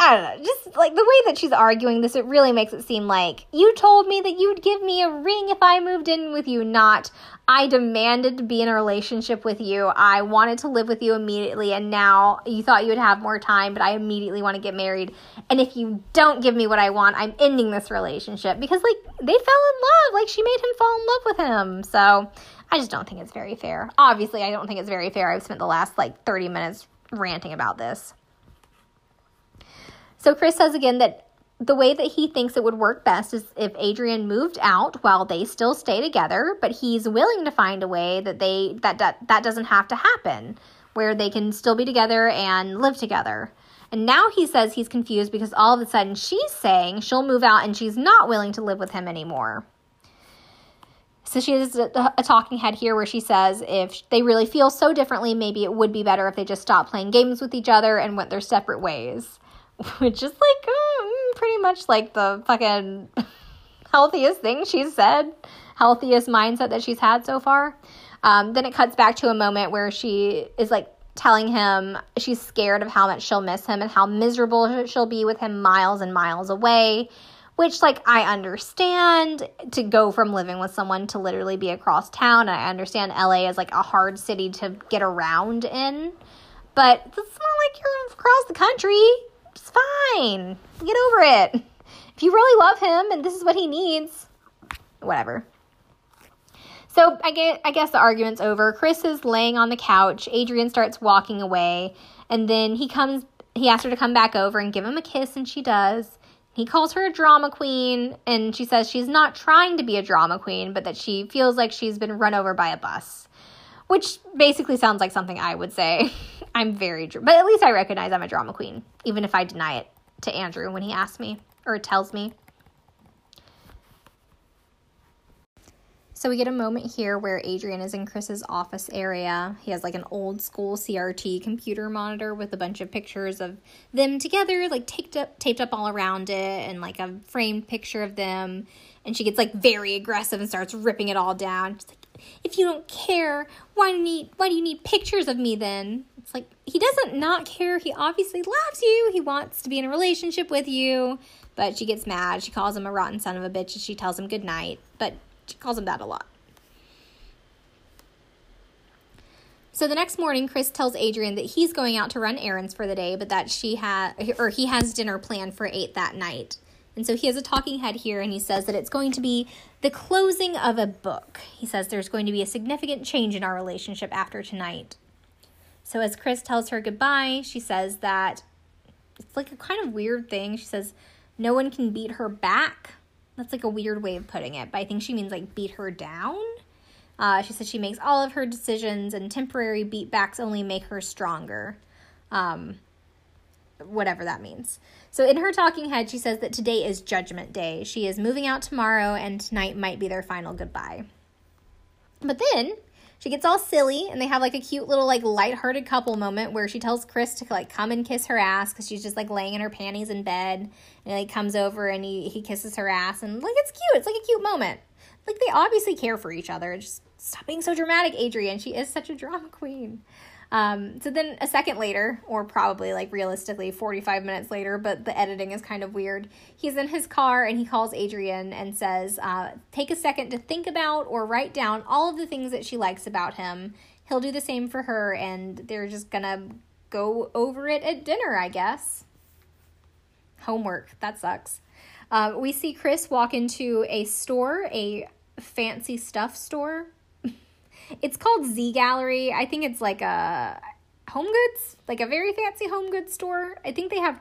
I don't know, just like the way that she's arguing this, it really makes it seem like you told me that you'd give me a ring if I moved in with you, not I demanded to be in a relationship with you. I wanted to live with you immediately, and now you thought you would have more time, but I immediately want to get married. And if you don't give me what I want, I'm ending this relationship because, like, they fell in love. Like, she made him fall in love with him. So I just don't think it's very fair. Obviously, I don't think it's very fair. I've spent the last like 30 minutes ranting about this. So Chris says again that the way that he thinks it would work best is if Adrianne moved out while they still stay together, but he's willing to find a way that they that that, that doesn't have to happen, where they can still be together and live together. And now he says he's confused because all of a sudden she's saying she'll move out and she's not willing to live with him anymore. So she has a, a, talking head here where she says if they really feel so differently, maybe it would be better if they just stopped playing games with each other and went their separate ways. which is like um, pretty much like the fucking healthiest thing she's said, healthiest mindset that she's had so far. Um, then it cuts back to a moment where she is like telling him she's scared of how much she'll miss him and how miserable she'll be with him miles and miles away. Which, like, I understand to go from living with someone to literally be across town. I understand LA is like a hard city to get around in, but it's not like you're across the country fine. Get over it. If you really love him and this is what he needs, whatever. So I get I guess the argument's over. Chris is laying on the couch. Adrianne starts walking away, and then he comes he asks her to come back over and give him a kiss, and she does. He calls her a drama queen, and she says she's not trying to be a drama queen, but that she feels like she's been run over by a bus. Which basically sounds like something I would say. I'm very, but at least I recognize I'm a drama queen, even if I deny it to Andrew when he asks me or tells me. So we get a moment here where Adrianne is in Chris's office area. He has like an old school CRT computer monitor with a bunch of pictures of them together, like taped up taped up all around it and like a framed picture of them. And she gets like very aggressive and starts ripping it all down. She's like, if you don't care, why do you need why do you need pictures of me then? It's like he doesn't not care. He obviously loves you. He wants to be in a relationship with you. But she gets mad. She calls him a rotten son of a bitch and she tells him good night. But she calls him that a lot. So the next morning, Chris tells Adrianne that he's going out to run errands for the day, but that she had or he has dinner planned for eight that night. And so he has a talking head here, and he says that it's going to be the closing of a book. He says there's going to be a significant change in our relationship after tonight. So as Chris tells her goodbye, she says that it's like a kind of weird thing. She says, No one can beat her back. That's like a weird way of putting it, but I think she means like beat her down. Uh, she says she makes all of her decisions, and temporary beatbacks only make her stronger. Um, whatever that means. So in her talking head, she says that today is Judgment Day. She is moving out tomorrow, and tonight might be their final goodbye. But then she gets all silly, and they have like a cute little like lighthearted couple moment where she tells Chris to like come and kiss her ass because she's just like laying in her panties in bed, and he like comes over and he he kisses her ass, and like it's cute. It's like a cute moment. Like they obviously care for each other. Just stop being so dramatic, Adrianne. She is such a drama queen. Um, so then a second later, or probably like realistically 45 minutes later, but the editing is kind of weird, he's in his car and he calls Adrianne and says, uh, Take a second to think about or write down all of the things that she likes about him. He'll do the same for her, and they're just gonna go over it at dinner, I guess. Homework. That sucks. Uh, we see Chris walk into a store, a fancy stuff store it's called Z Gallerie. I think it's like a home goods, like a very fancy home goods store. I think they have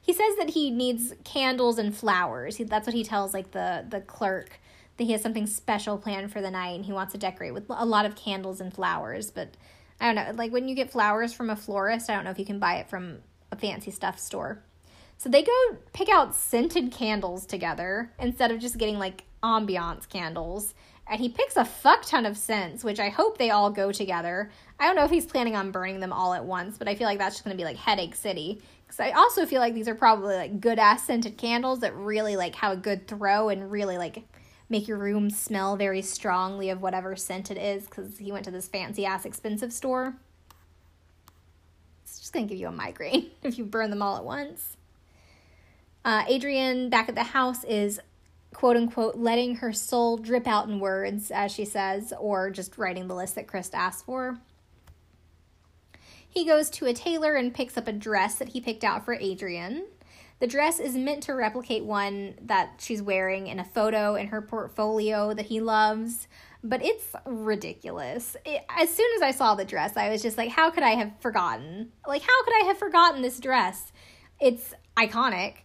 he says that he needs candles and flowers. He, that's what he tells like the the clerk that he has something special planned for the night and he wants to decorate with a lot of candles and flowers, but I don't know, like when you get flowers from a florist, I don't know if you can buy it from a fancy stuff store. So they go pick out scented candles together instead of just getting like ambiance candles. And he picks a fuck ton of scents, which I hope they all go together. I don't know if he's planning on burning them all at once, but I feel like that's just to be like Headache City. Because I also feel like these are probably like good ass scented candles that really like have a good throw and really like make your room smell very strongly of whatever scent it is. Because he went to this fancy ass expensive store. It's just to give you a migraine if you burn them all at once. Uh, Adrianne back at the house is quote unquote letting her soul drip out in words, as she says, or just writing the list that Chris asked for. He goes to a tailor and picks up a dress that he picked out for Adrianne. The dress is meant to replicate one that she's wearing in a photo in her portfolio that he loves, but it's ridiculous. It, as soon as I saw the dress, I was just like, how could I have forgotten? Like, how could I have forgotten this dress? It's iconic.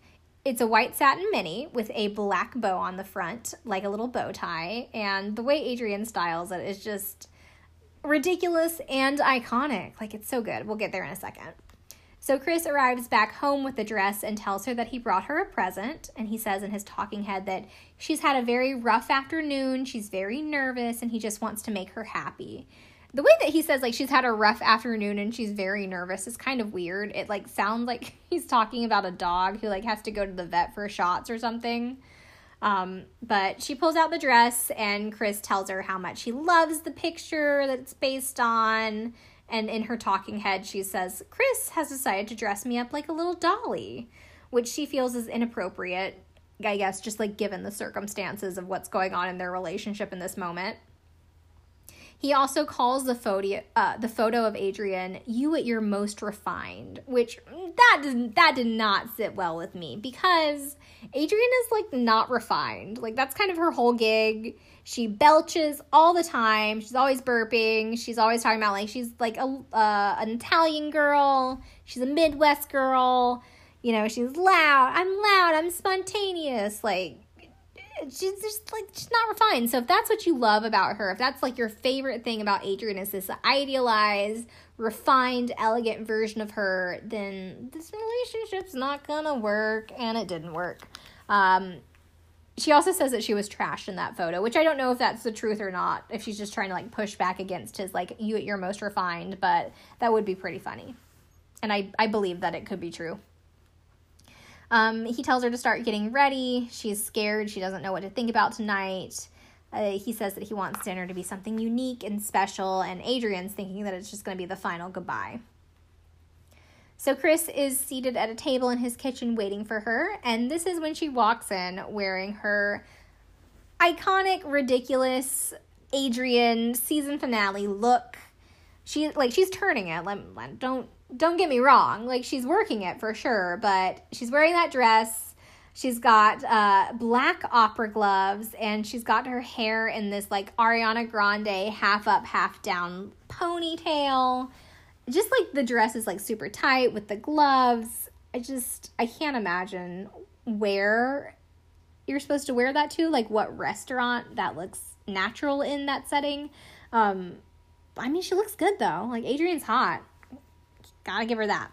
It's a white satin mini with a black bow on the front, like a little bow tie, and the way Adrianne styles it is just ridiculous and iconic. Like, it's so good. We'll get there in a second. So Chris arrives back home with the dress and tells her that he brought her a present. And he says in his talking head that she's had a very rough afternoon, she's very nervous, and he just wants to make her happy. The way that he says like she's had a rough afternoon and she's very nervous is kind of weird. It like sounds like he's talking about a dog who like has to go to the vet for shots or something. Um, but she pulls out the dress and Chris tells her how much he loves the picture that it's based on. And in her talking head, she says, Chris has decided to dress me up like a little dolly, which she feels is inappropriate, I guess, just like given the circumstances of what's going on in their relationship in this moment. He also calls the photo, uh, the photo of Adrianne "you at your most refined," which that did that did not sit well with me because Adrianne is like not refined. Like that's kind of her whole gig. She belches all the time. She's always burping. She's always talking about like she's like a uh, an Italian girl. She's a Midwest girl. You know, she's loud. I'm loud. I'm spontaneous. Like she's just like she's not refined. So if that's what you love about her, if that's like your favorite thing about Adrianne is this idealized, refined, elegant version of her, then this relationship's not gonna work, and it didn't work. Um, she also says that she was trashed in that photo, which I don't know if that's the truth or not. If she's just trying to like push back against his like you at your most refined, but that would be pretty funny, and I I believe that it could be true. Um, he tells her to start getting ready. She's scared. She doesn't know what to think about tonight. Uh, he says that he wants dinner to be something unique and special, and Adrianne's thinking that it's just going to be the final goodbye. So Chris is seated at a table in his kitchen waiting for her, and this is when she walks in wearing her iconic, ridiculous Adrianne season finale look. She like she's turning it. Let, don't don't get me wrong, like she's working it for sure, but she's wearing that dress. She's got uh, black opera gloves and she's got her hair in this like Ariana Grande half up, half down ponytail. Just like the dress is like super tight with the gloves. I just, I can't imagine where you're supposed to wear that to, like what restaurant that looks natural in that setting. Um, I mean, she looks good though. Like Adrianne's hot. Gotta give her that.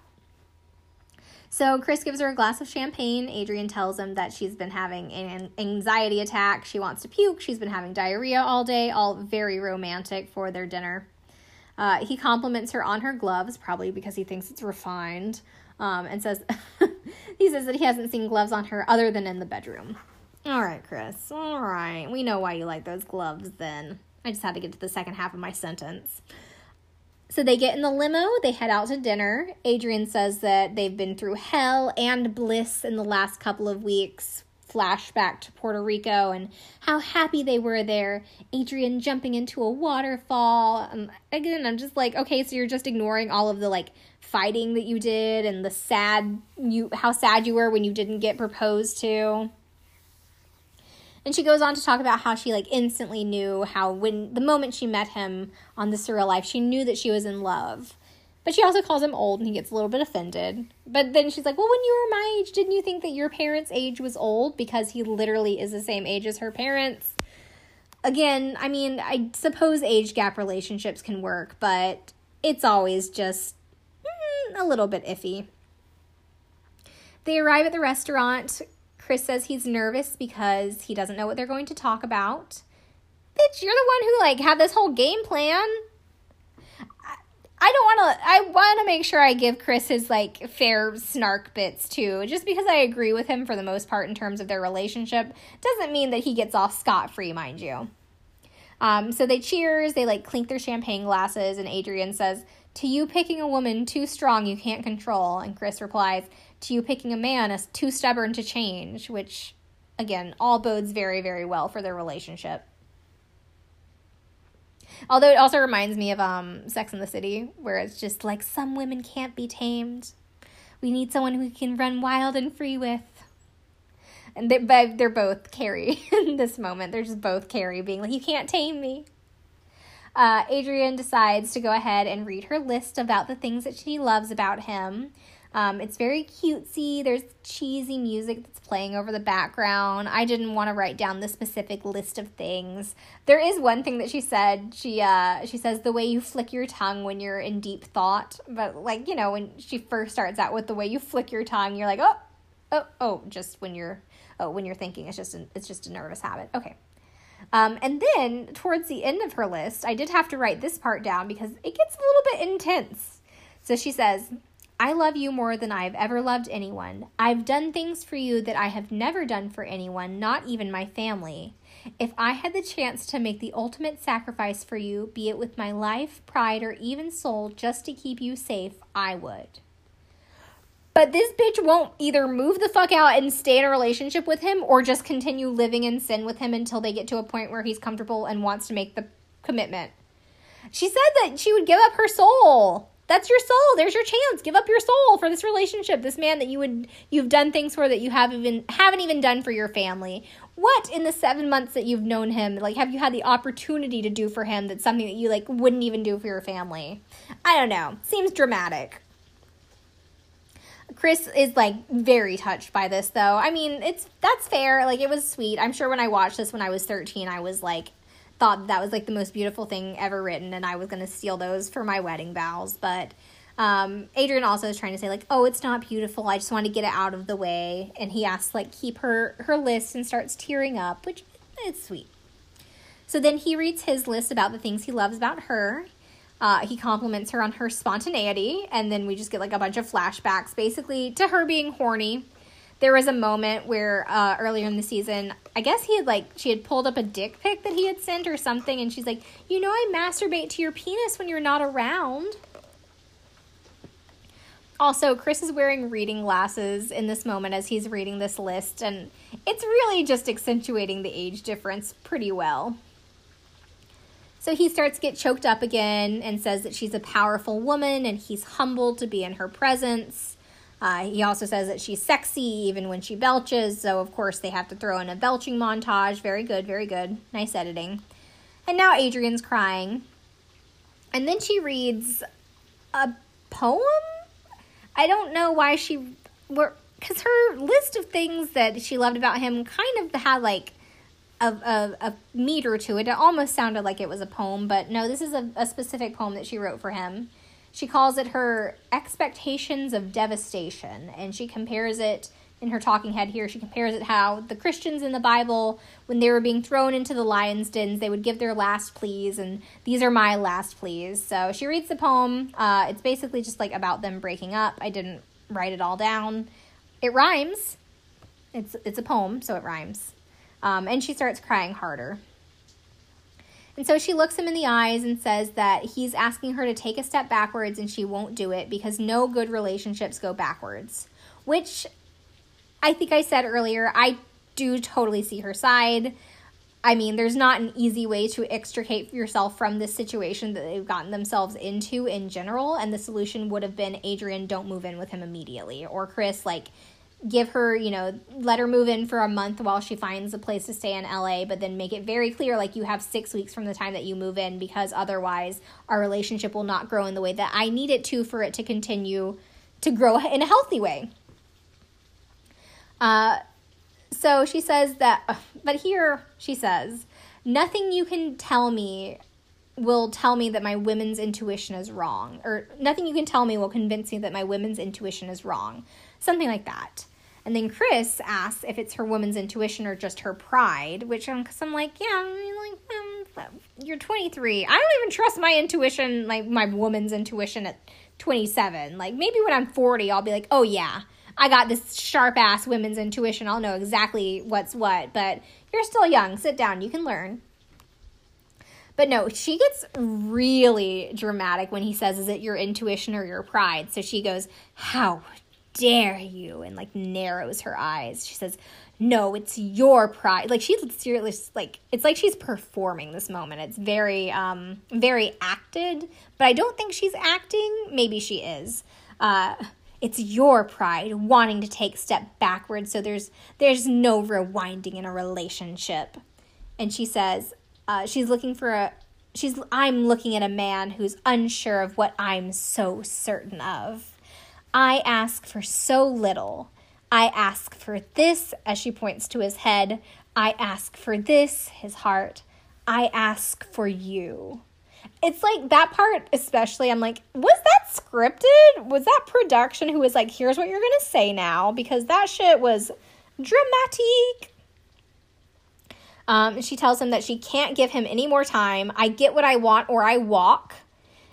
So Chris gives her a glass of champagne. Adrianne tells him that she's been having an anxiety attack. She wants to puke. She's been having diarrhea all day, all very romantic for their dinner. Uh, he compliments her on her gloves, probably because he thinks it's refined, um, and says he says that he hasn't seen gloves on her other than in the bedroom. All right, Chris. All right, we know why you like those gloves. Then I just had to get to the second half of my sentence. So they get in the limo, they head out to dinner. Adrianne says that they've been through hell and bliss in the last couple of weeks. Flashback to Puerto Rico and how happy they were there. Adrianne jumping into a waterfall. Um, again, I'm just like, okay, so you're just ignoring all of the like fighting that you did and the sad you how sad you were when you didn't get proposed to. And she goes on to talk about how she like instantly knew how when the moment she met him on the surreal life, she knew that she was in love. But she also calls him old and he gets a little bit offended. But then she's like, Well, when you were my age, didn't you think that your parents' age was old? Because he literally is the same age as her parents. Again, I mean, I suppose age gap relationships can work, but it's always just mm, a little bit iffy. They arrive at the restaurant. Chris says he's nervous because he doesn't know what they're going to talk about. Bitch, you're the one who like had this whole game plan. I- don't want to. I want to make sure I give Chris his like fair snark bits too. Just because I agree with him for the most part in terms of their relationship doesn't mean that he gets off scot free, mind you. Um, so they cheers, they like clink their champagne glasses, and Adrianne says, To you picking a woman too strong you can't control. And Chris replies, To you picking a man as too stubborn to change, which, again, all bodes very, very well for their relationship. Although it also reminds me of um, Sex in the City, where it's just like some women can't be tamed. We need someone who can run wild and free with and they, but they're both Carrie in this moment. They're just both Carrie being like, "You can't tame me." Uh, Adrianne decides to go ahead and read her list about the things that she loves about him. Um, it's very cutesy. There's cheesy music that's playing over the background. I didn't want to write down the specific list of things. There is one thing that she said. She uh, she says the way you flick your tongue when you're in deep thought. But like you know, when she first starts out with the way you flick your tongue, you're like, oh, oh, oh, just when you're oh when you're thinking it's just an, it's just a nervous habit okay um, and then towards the end of her list i did have to write this part down because it gets a little bit intense so she says i love you more than i've ever loved anyone i've done things for you that i have never done for anyone not even my family if i had the chance to make the ultimate sacrifice for you be it with my life pride or even soul just to keep you safe i would but this bitch won't either move the fuck out and stay in a relationship with him or just continue living in sin with him until they get to a point where he's comfortable and wants to make the commitment. She said that she would give up her soul. That's your soul. There's your chance. Give up your soul for this relationship. This man that you would you've done things for that you haven't even haven't even done for your family. What in the 7 months that you've known him, like have you had the opportunity to do for him that's something that you like wouldn't even do for your family? I don't know. Seems dramatic. Chris is like very touched by this though. I mean, it's that's fair. Like it was sweet. I'm sure when I watched this when I was 13, I was like thought that was like the most beautiful thing ever written and I was going to steal those for my wedding vows, but um, Adrianne also is trying to say like, "Oh, it's not beautiful. I just want to get it out of the way." And he asks like keep her her list and starts tearing up, which is sweet. So then he reads his list about the things he loves about her. Uh, he compliments her on her spontaneity, and then we just get like a bunch of flashbacks, basically to her being horny. There was a moment where uh, earlier in the season, I guess he had like she had pulled up a dick pic that he had sent or something, and she's like, "You know, I masturbate to your penis when you're not around." Also, Chris is wearing reading glasses in this moment as he's reading this list, and it's really just accentuating the age difference pretty well. So he starts to get choked up again and says that she's a powerful woman and he's humbled to be in her presence. Uh, he also says that she's sexy even when she belches, so of course they have to throw in a belching montage. Very good, very good. Nice editing. And now Adrianne's crying. And then she reads a poem? I don't know why she because her list of things that she loved about him kind of had like a, a, a meter to it. It almost sounded like it was a poem, but no, this is a, a specific poem that she wrote for him. She calls it her expectations of devastation, and she compares it in her talking head here. She compares it how the Christians in the Bible, when they were being thrown into the lion's dens, they would give their last pleas, and these are my last pleas. So she reads the poem. Uh, it's basically just like about them breaking up. I didn't write it all down. It rhymes. It's it's a poem, so it rhymes. Um, and she starts crying harder. And so she looks him in the eyes and says that he's asking her to take a step backwards and she won't do it because no good relationships go backwards. Which I think I said earlier, I do totally see her side. I mean, there's not an easy way to extricate yourself from this situation that they've gotten themselves into in general. And the solution would have been Adrianne, don't move in with him immediately. Or Chris, like, give her, you know, let her move in for a month while she finds a place to stay in LA, but then make it very clear like you have six weeks from the time that you move in because otherwise our relationship will not grow in the way that I need it to for it to continue to grow in a healthy way. Uh, so she says that, but here she says, nothing you can tell me will tell me that my women's intuition is wrong, or nothing you can tell me will convince me that my women's intuition is wrong. Something like that. And then Chris asks if it's her woman's intuition or just her pride, which I'm, cause I'm like, yeah, I like, um, you're 23. I don't even trust my intuition, like my woman's intuition at 27. Like maybe when I'm 40, I'll be like, oh yeah, I got this sharp ass women's intuition. I'll know exactly what's what. But you're still young. Sit down. You can learn. But no, she gets really dramatic when he says, Is it your intuition or your pride? So she goes, How dare you? And like narrows her eyes. She says, No, it's your pride. Like she's seriously like it's like she's performing this moment. It's very, um, very acted, but I don't think she's acting. Maybe she is. Uh it's your pride wanting to take step backwards so there's there's no rewinding in a relationship and she says uh, she's looking for a she's i'm looking at a man who's unsure of what i'm so certain of i ask for so little. I ask for this as she points to his head. I ask for this his heart. I ask for you. It's like that part especially i'm like was that scripted? Was that production? Who was like here's what you're gonna say now? Because that shit was dramatic. Um, she tells him that she can't give him any more time. I get what i want or i walk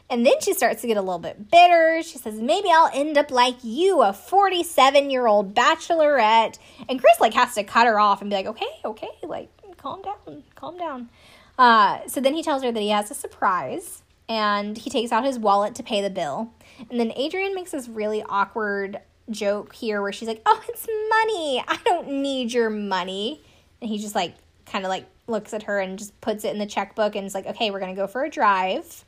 and then she starts to get a little bit bitter she says maybe i'll end up like you a 47 year old bachelorette and chris like has to cut her off and be like okay okay like calm down calm down uh, so then he tells her that he has a surprise and he takes out his wallet to pay the bill. And then Adrianne makes this really awkward joke here where she's like, Oh, it's money. I don't need your money. And he just like kind of like looks at her and just puts it in the checkbook and is like, Okay, we're going to go for a drive.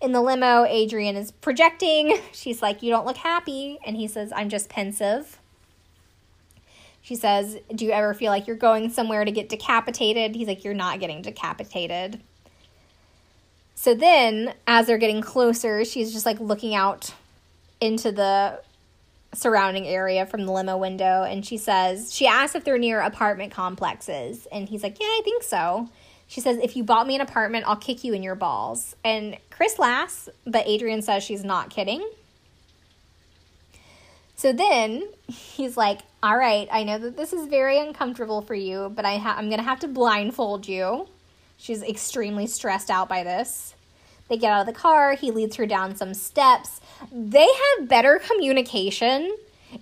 In the limo, Adrianne is projecting. She's like, You don't look happy. And he says, I'm just pensive. She says, Do you ever feel like you're going somewhere to get decapitated? He's like, You're not getting decapitated. So then, as they're getting closer, she's just like looking out into the surrounding area from the limo window and she says, She asks if they're near apartment complexes. And he's like, Yeah, I think so. She says, If you bought me an apartment, I'll kick you in your balls. And Chris laughs, but Adrianne says she's not kidding. So then he's like, All right, I know that this is very uncomfortable for you, but I ha- I'm going to have to blindfold you. She's extremely stressed out by this. They get out of the car. He leads her down some steps. They have better communication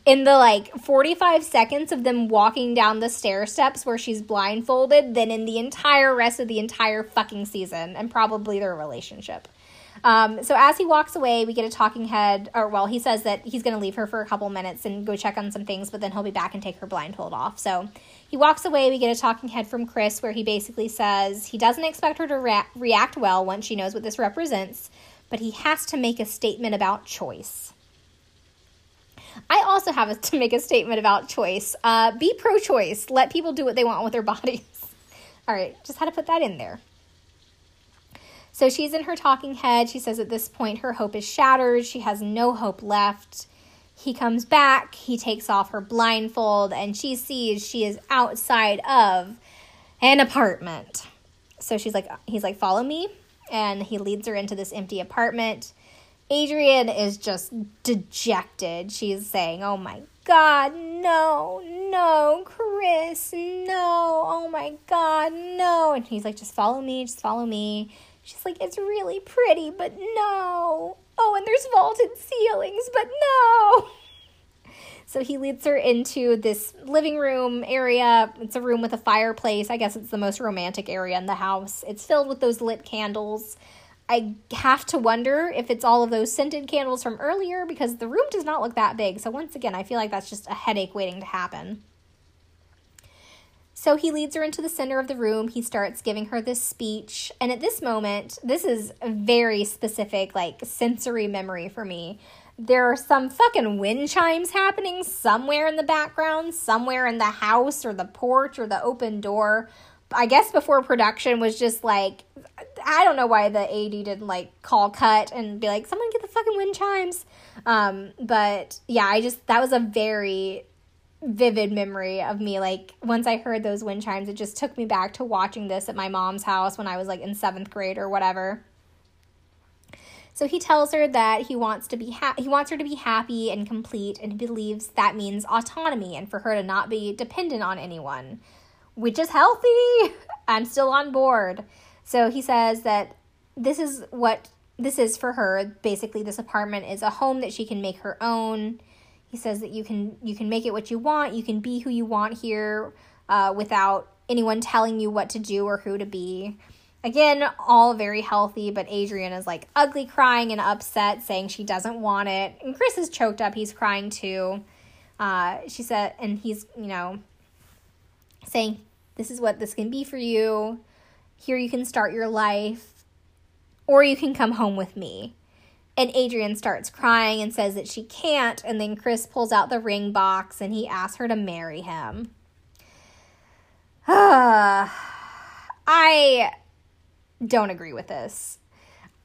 in the like 45 seconds of them walking down the stair steps where she's blindfolded than in the entire rest of the entire fucking season and probably their relationship. Um, so as he walks away, we get a talking head, or well, he says that he's going to leave her for a couple minutes and go check on some things, but then he'll be back and take her blindfold off. So he walks away. We get a talking head from Chris where he basically says he doesn't expect her to rea- react well once she knows what this represents, but he has to make a statement about choice. I also have to make a statement about choice. Uh, be pro choice. Let people do what they want with their bodies. All right, just had to put that in there. So she's in her talking head. She says at this point her hope is shattered. She has no hope left. He comes back. He takes off her blindfold and she sees she is outside of an apartment. So she's like, he's like, follow me. And he leads her into this empty apartment. Adrianne is just dejected. She's saying, Oh my God, no, no, Chris, no, oh my God, no. And he's like, Just follow me, just follow me. She's like, it's really pretty, but no. Oh, and there's vaulted ceilings, but no. So he leads her into this living room area. It's a room with a fireplace. I guess it's the most romantic area in the house. It's filled with those lit candles. I have to wonder if it's all of those scented candles from earlier because the room does not look that big. So, once again, I feel like that's just a headache waiting to happen. So he leads her into the center of the room. He starts giving her this speech. And at this moment, this is a very specific, like, sensory memory for me. There are some fucking wind chimes happening somewhere in the background, somewhere in the house or the porch or the open door. I guess before production was just like, I don't know why the AD didn't like call cut and be like, someone get the fucking wind chimes. Um, but yeah, I just, that was a very vivid memory of me like once i heard those wind chimes it just took me back to watching this at my mom's house when i was like in seventh grade or whatever So he tells her that he wants to be ha- he wants her to be happy and complete and he believes that means autonomy and for her to not be dependent on anyone, which is healthy. I'm still on board. So he says that this is what this is for her. Basically, this apartment is a home that she can make her own. He says that you can you can make it what you want. You can be who you want here uh, without anyone telling you what to do or who to be. Again, all very healthy, but Adrianne is like ugly crying and upset, saying she doesn't want it. And Chris is choked up, he's crying too. Uh, she said, and he's, you know, saying, This is what this can be for you. Here you can start your life, or you can come home with me. And Adrianne starts crying and says that she can't. And then Chris pulls out the ring box and he asks her to marry him. I don't agree with this.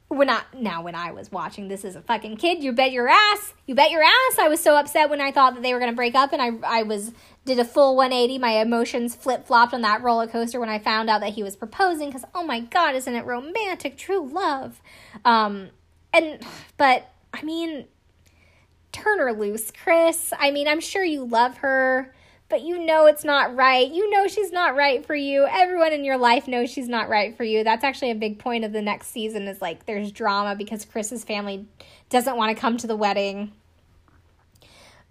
When I now when I was watching this as a fucking kid, you bet your ass, you bet your ass. I was so upset when I thought that they were gonna break up, and I I was did a full 180. My emotions flip flopped on that roller coaster when I found out that he was proposing. Because oh my god, isn't it romantic? True love. Um, and but I mean, turn her loose, Chris. I mean, I'm sure you love her but you know it's not right. You know she's not right for you. Everyone in your life knows she's not right for you. That's actually a big point of the next season is like there's drama because Chris's family doesn't want to come to the wedding.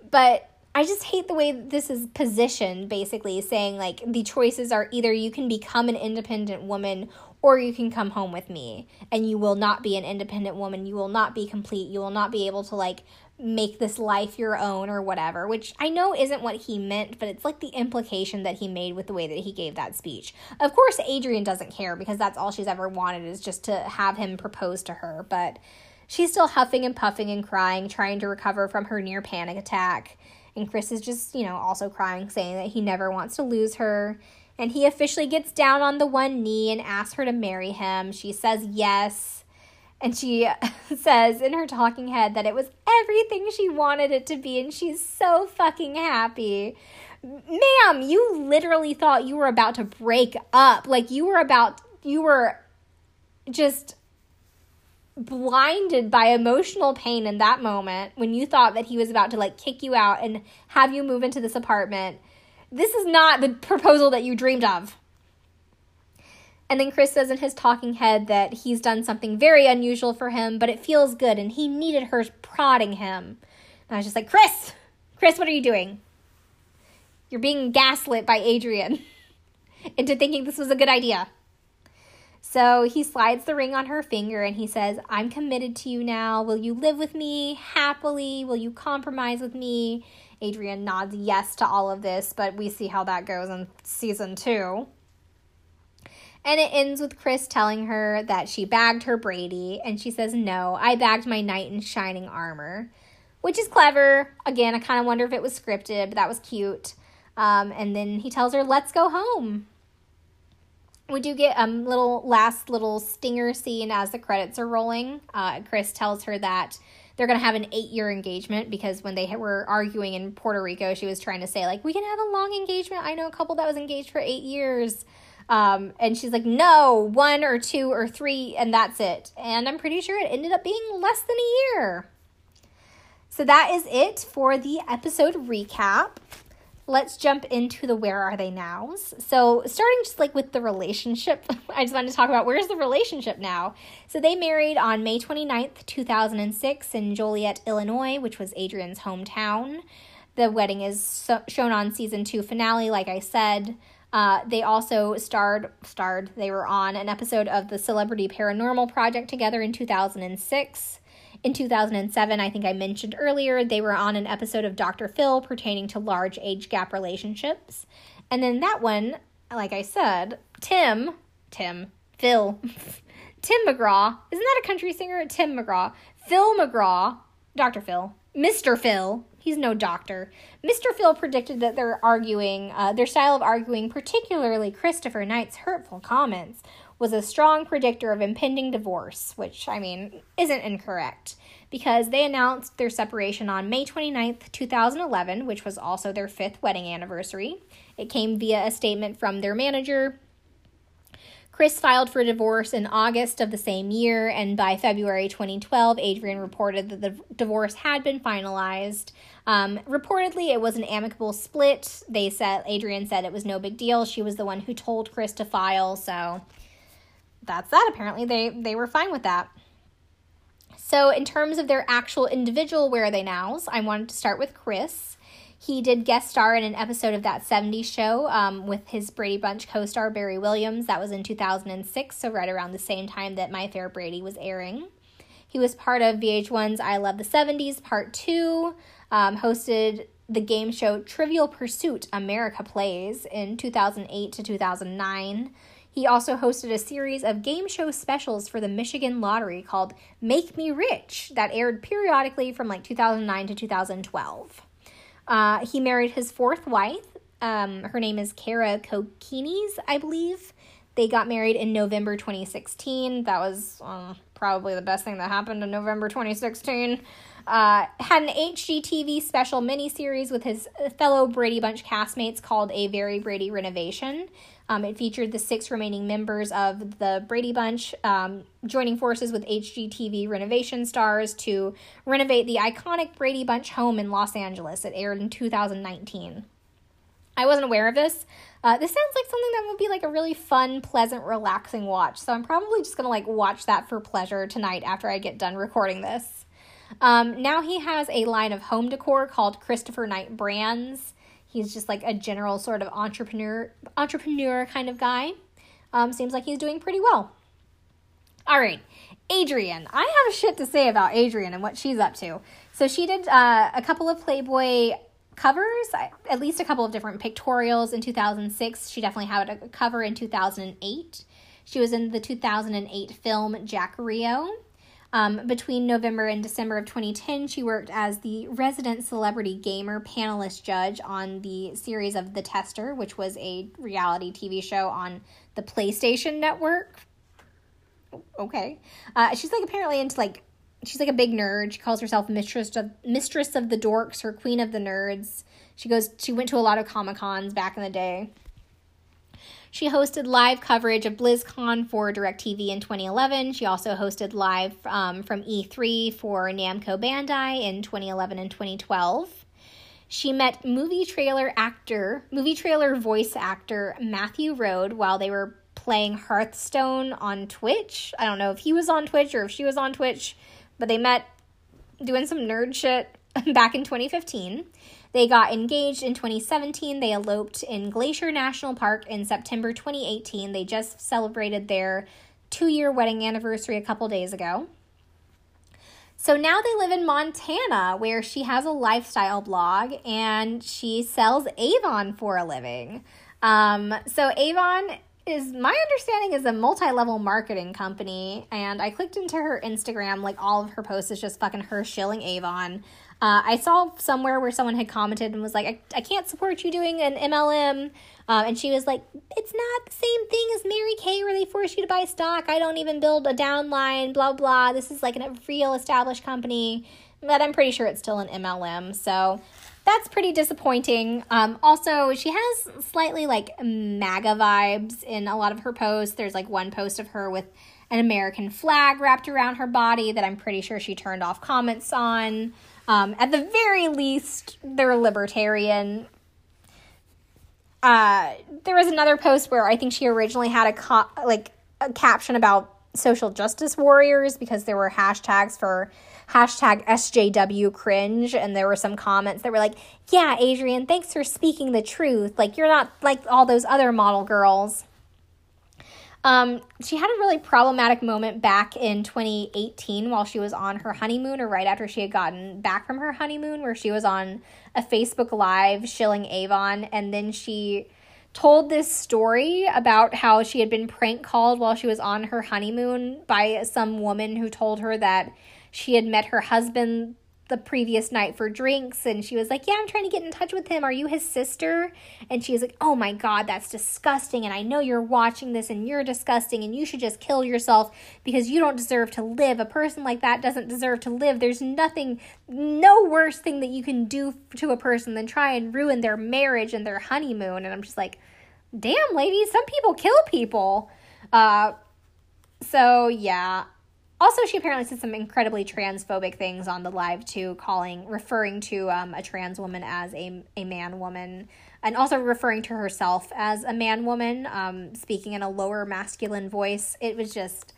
But I just hate the way this is positioned basically saying like the choices are either you can become an independent woman or you can come home with me and you will not be an independent woman you will not be complete you will not be able to like make this life your own or whatever, which I know isn't what he meant, but it's like the implication that he made with the way that he gave that speech. Of course, Adrianne doesn't care because that's all she's ever wanted is just to have him propose to her, but she's still huffing and puffing and crying, trying to recover from her near panic attack. And Chris is just, you know, also crying, saying that he never wants to lose her. And he officially gets down on the one knee and asks her to marry him. She says yes and she says in her talking head that it was everything she wanted it to be, and she's so fucking happy. Ma'am, you literally thought you were about to break up. Like, you were about, you were just blinded by emotional pain in that moment when you thought that he was about to like kick you out and have you move into this apartment. This is not the proposal that you dreamed of. And then Chris says in his talking head that he's done something very unusual for him, but it feels good and he needed her prodding him. And I was just like, Chris, Chris, what are you doing? You're being gaslit by Adrianne into thinking this was a good idea. So he slides the ring on her finger and he says, I'm committed to you now. Will you live with me happily? Will you compromise with me? Adrianne nods yes to all of this, but we see how that goes in season two. And it ends with Chris telling her that she bagged her Brady, and she says, No, I bagged my knight in shining armor, which is clever. Again, I kind of wonder if it was scripted, but that was cute. Um, and then he tells her, Let's go home. We do get a little last little stinger scene as the credits are rolling. Uh, Chris tells her that they're going to have an eight year engagement because when they were arguing in Puerto Rico, she was trying to say, like, we can have a long engagement. I know a couple that was engaged for eight years. Um, and she's like, no, one or two or three, and that's it. And I'm pretty sure it ended up being less than a year. So that is it for the episode recap. Let's jump into the where are they nows. So, starting just like with the relationship, I just wanted to talk about where's the relationship now. So, they married on May 29th, 2006, in Joliet, Illinois, which was Adrianne's hometown. The wedding is so- shown on season two finale, like I said. Uh, they also starred starred they were on an episode of the Celebrity Paranormal Project together in 2006. In 2007, I think I mentioned earlier, they were on an episode of Dr. Phil pertaining to large age gap relationships. And then that one, like I said, Tim, Tim, Phil, Tim McGraw, isn't that a country singer? Tim McGraw. Phil McGraw, Dr. Phil, Mr. Phil, he's no doctor. Mr. Phil predicted that their arguing, uh, their style of arguing, particularly Christopher Knight's hurtful comments, was a strong predictor of impending divorce, which, I mean, isn't incorrect, because they announced their separation on May 29th, 2011, which was also their fifth wedding anniversary. It came via a statement from their manager. Chris filed for divorce in August of the same year, and by February 2012, Adrianne reported that the divorce had been finalized. Um, reportedly, it was an amicable split. They said Adrianne said it was no big deal. She was the one who told Chris to file, so that's that. Apparently, they they were fine with that. So, in terms of their actual individual where are they nows, I wanted to start with Chris. He did guest star in an episode of that 70s show um, with his Brady Bunch co star Barry Williams. That was in 2006, so right around the same time that My Fair Brady was airing. He was part of VH1's I Love the 70s Part 2, um, hosted the game show Trivial Pursuit America Plays in 2008 to 2009. He also hosted a series of game show specials for the Michigan Lottery called Make Me Rich that aired periodically from like 2009 to 2012. Uh, he married his fourth wife. Um, her name is Cara Kokenes, I believe. They got married in November 2016. That was uh, probably the best thing that happened in November 2016. Uh, had an HGTV special miniseries with his fellow Brady Bunch castmates called A Very Brady Renovation. Um, it featured the six remaining members of the Brady Bunch um, joining forces with HGTV renovation stars to renovate the iconic Brady Bunch home in Los Angeles. It aired in 2019. I wasn't aware of this. Uh, this sounds like something that would be like a really fun, pleasant, relaxing watch. So I'm probably just gonna like watch that for pleasure tonight after I get done recording this. Um, now he has a line of home decor called Christopher Knight Brands. He's just like a general sort of entrepreneur entrepreneur kind of guy. Um, seems like he's doing pretty well. All right, Adrianne. I have shit to say about Adrianne and what she's up to. So she did uh, a couple of Playboy covers, at least a couple of different pictorials in 2006. She definitely had a cover in 2008. She was in the 2008 film Jack Rio. Um, between November and December of 2010, she worked as the resident celebrity gamer panelist judge on the series of The Tester, which was a reality TV show on the PlayStation Network. Okay. Uh, she's like apparently into like she's like a big nerd. She calls herself mistress of mistress of the dorks or queen of the nerds. She goes she went to a lot of Comic Cons back in the day. She hosted live coverage of BlizzCon for DirecTV in 2011. She also hosted live um, from E3 for Namco Bandai in 2011 and 2012. She met movie trailer actor, movie trailer voice actor Matthew Rhode while they were playing Hearthstone on Twitch. I don't know if he was on Twitch or if she was on Twitch, but they met doing some nerd shit back in 2015. They got engaged in 2017. They eloped in Glacier National Park in September 2018. They just celebrated their two year wedding anniversary a couple days ago. So now they live in Montana, where she has a lifestyle blog and she sells Avon for a living. Um, so Avon is my understanding is a multi-level marketing company and i clicked into her instagram like all of her posts is just fucking her shilling avon uh, I saw somewhere where someone had commented and was like, I, I can't support you doing an MLM. Uh, and she was like, it's not the same thing as Mary Kay where they force you to buy stock. I don't even build a downline, blah, blah. This is like a real established company. But I'm pretty sure it's still an MLM. So that's pretty disappointing. Um, also, she has slightly like MAGA vibes in a lot of her posts. There's like one post of her with an American flag wrapped around her body that I'm pretty sure she turned off comments on. Um, at the very least, they're libertarian. Uh, there was another post where I think she originally had a co- like a caption about social justice warriors because there were hashtags for hashtag SJW cringe, and there were some comments that were like, "Yeah, Adrianne, thanks for speaking the truth. Like you're not like all those other model girls." Um, she had a really problematic moment back in 2018 while she was on her honeymoon, or right after she had gotten back from her honeymoon, where she was on a Facebook Live shilling Avon, and then she told this story about how she had been prank called while she was on her honeymoon by some woman who told her that she had met her husband the previous night for drinks and she was like, Yeah, I'm trying to get in touch with him. Are you his sister? And she was like, Oh my God, that's disgusting. And I know you're watching this and you're disgusting and you should just kill yourself because you don't deserve to live. A person like that doesn't deserve to live. There's nothing, no worse thing that you can do to a person than try and ruin their marriage and their honeymoon. And I'm just like, Damn, lady, some people kill people. Uh, so yeah. Also, she apparently said some incredibly transphobic things on the live too, calling, referring to um, a trans woman as a, a man woman, and also referring to herself as a man woman, um, speaking in a lower masculine voice. It was just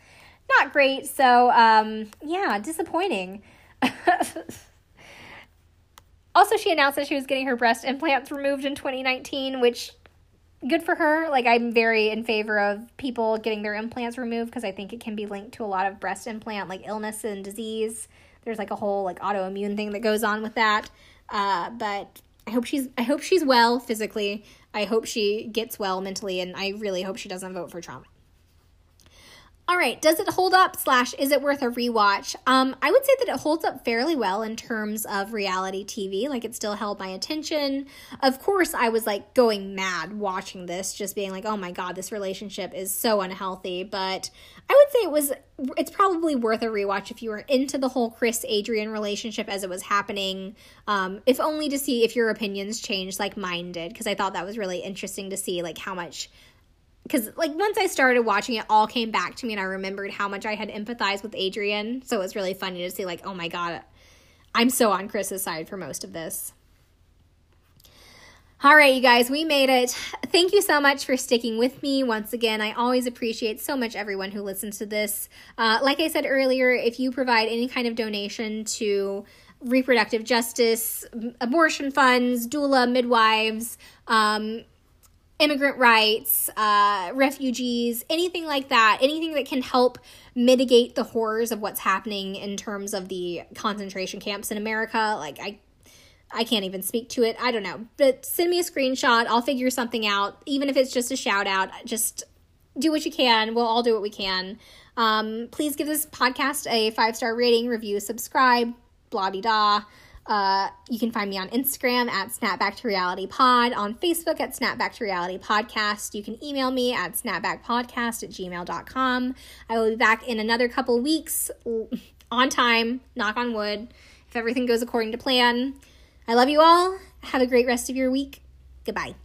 not great. So, um, yeah, disappointing. also, she announced that she was getting her breast implants removed in 2019, which good for her. Like I'm very in favor of people getting their implants removed because I think it can be linked to a lot of breast implant like illness and disease. There's like a whole like autoimmune thing that goes on with that. Uh, but I hope she's I hope she's well physically. I hope she gets well mentally, and I really hope she doesn't vote for Trump. All right, does it hold up? Slash, is it worth a rewatch? Um, I would say that it holds up fairly well in terms of reality TV. Like, it still held my attention. Of course, I was like going mad watching this, just being like, oh my god, this relationship is so unhealthy. But I would say it was, it's probably worth a rewatch if you were into the whole Chris Adrianne relationship as it was happening. Um, if only to see if your opinions changed like mine did, because I thought that was really interesting to see, like, how much because like once I started watching it, all came back to me, and I remembered how much I had empathized with Adrianne. So it was really funny to see, like, oh my god, I'm so on Chris's side for most of this. All right, you guys, we made it. Thank you so much for sticking with me. Once again, I always appreciate so much everyone who listens to this. Uh, like I said earlier, if you provide any kind of donation to reproductive justice, abortion funds, doula, midwives, um, immigrant rights, uh, refugees, anything like that, anything that can help mitigate the horrors of what's happening in terms of the concentration camps in America. Like I I can't even speak to it. I don't know. But send me a screenshot. I'll figure something out. Even if it's just a shout out, just do what you can. We'll all do what we can. Um, please give this podcast a five star rating, review, subscribe, blah blah da. Uh, you can find me on Instagram at Snapback to Reality Pod, on Facebook at Snapback to Reality Podcast. You can email me at snapbackpodcast at gmail.com. I will be back in another couple weeks on time, knock on wood, if everything goes according to plan. I love you all. Have a great rest of your week. Goodbye.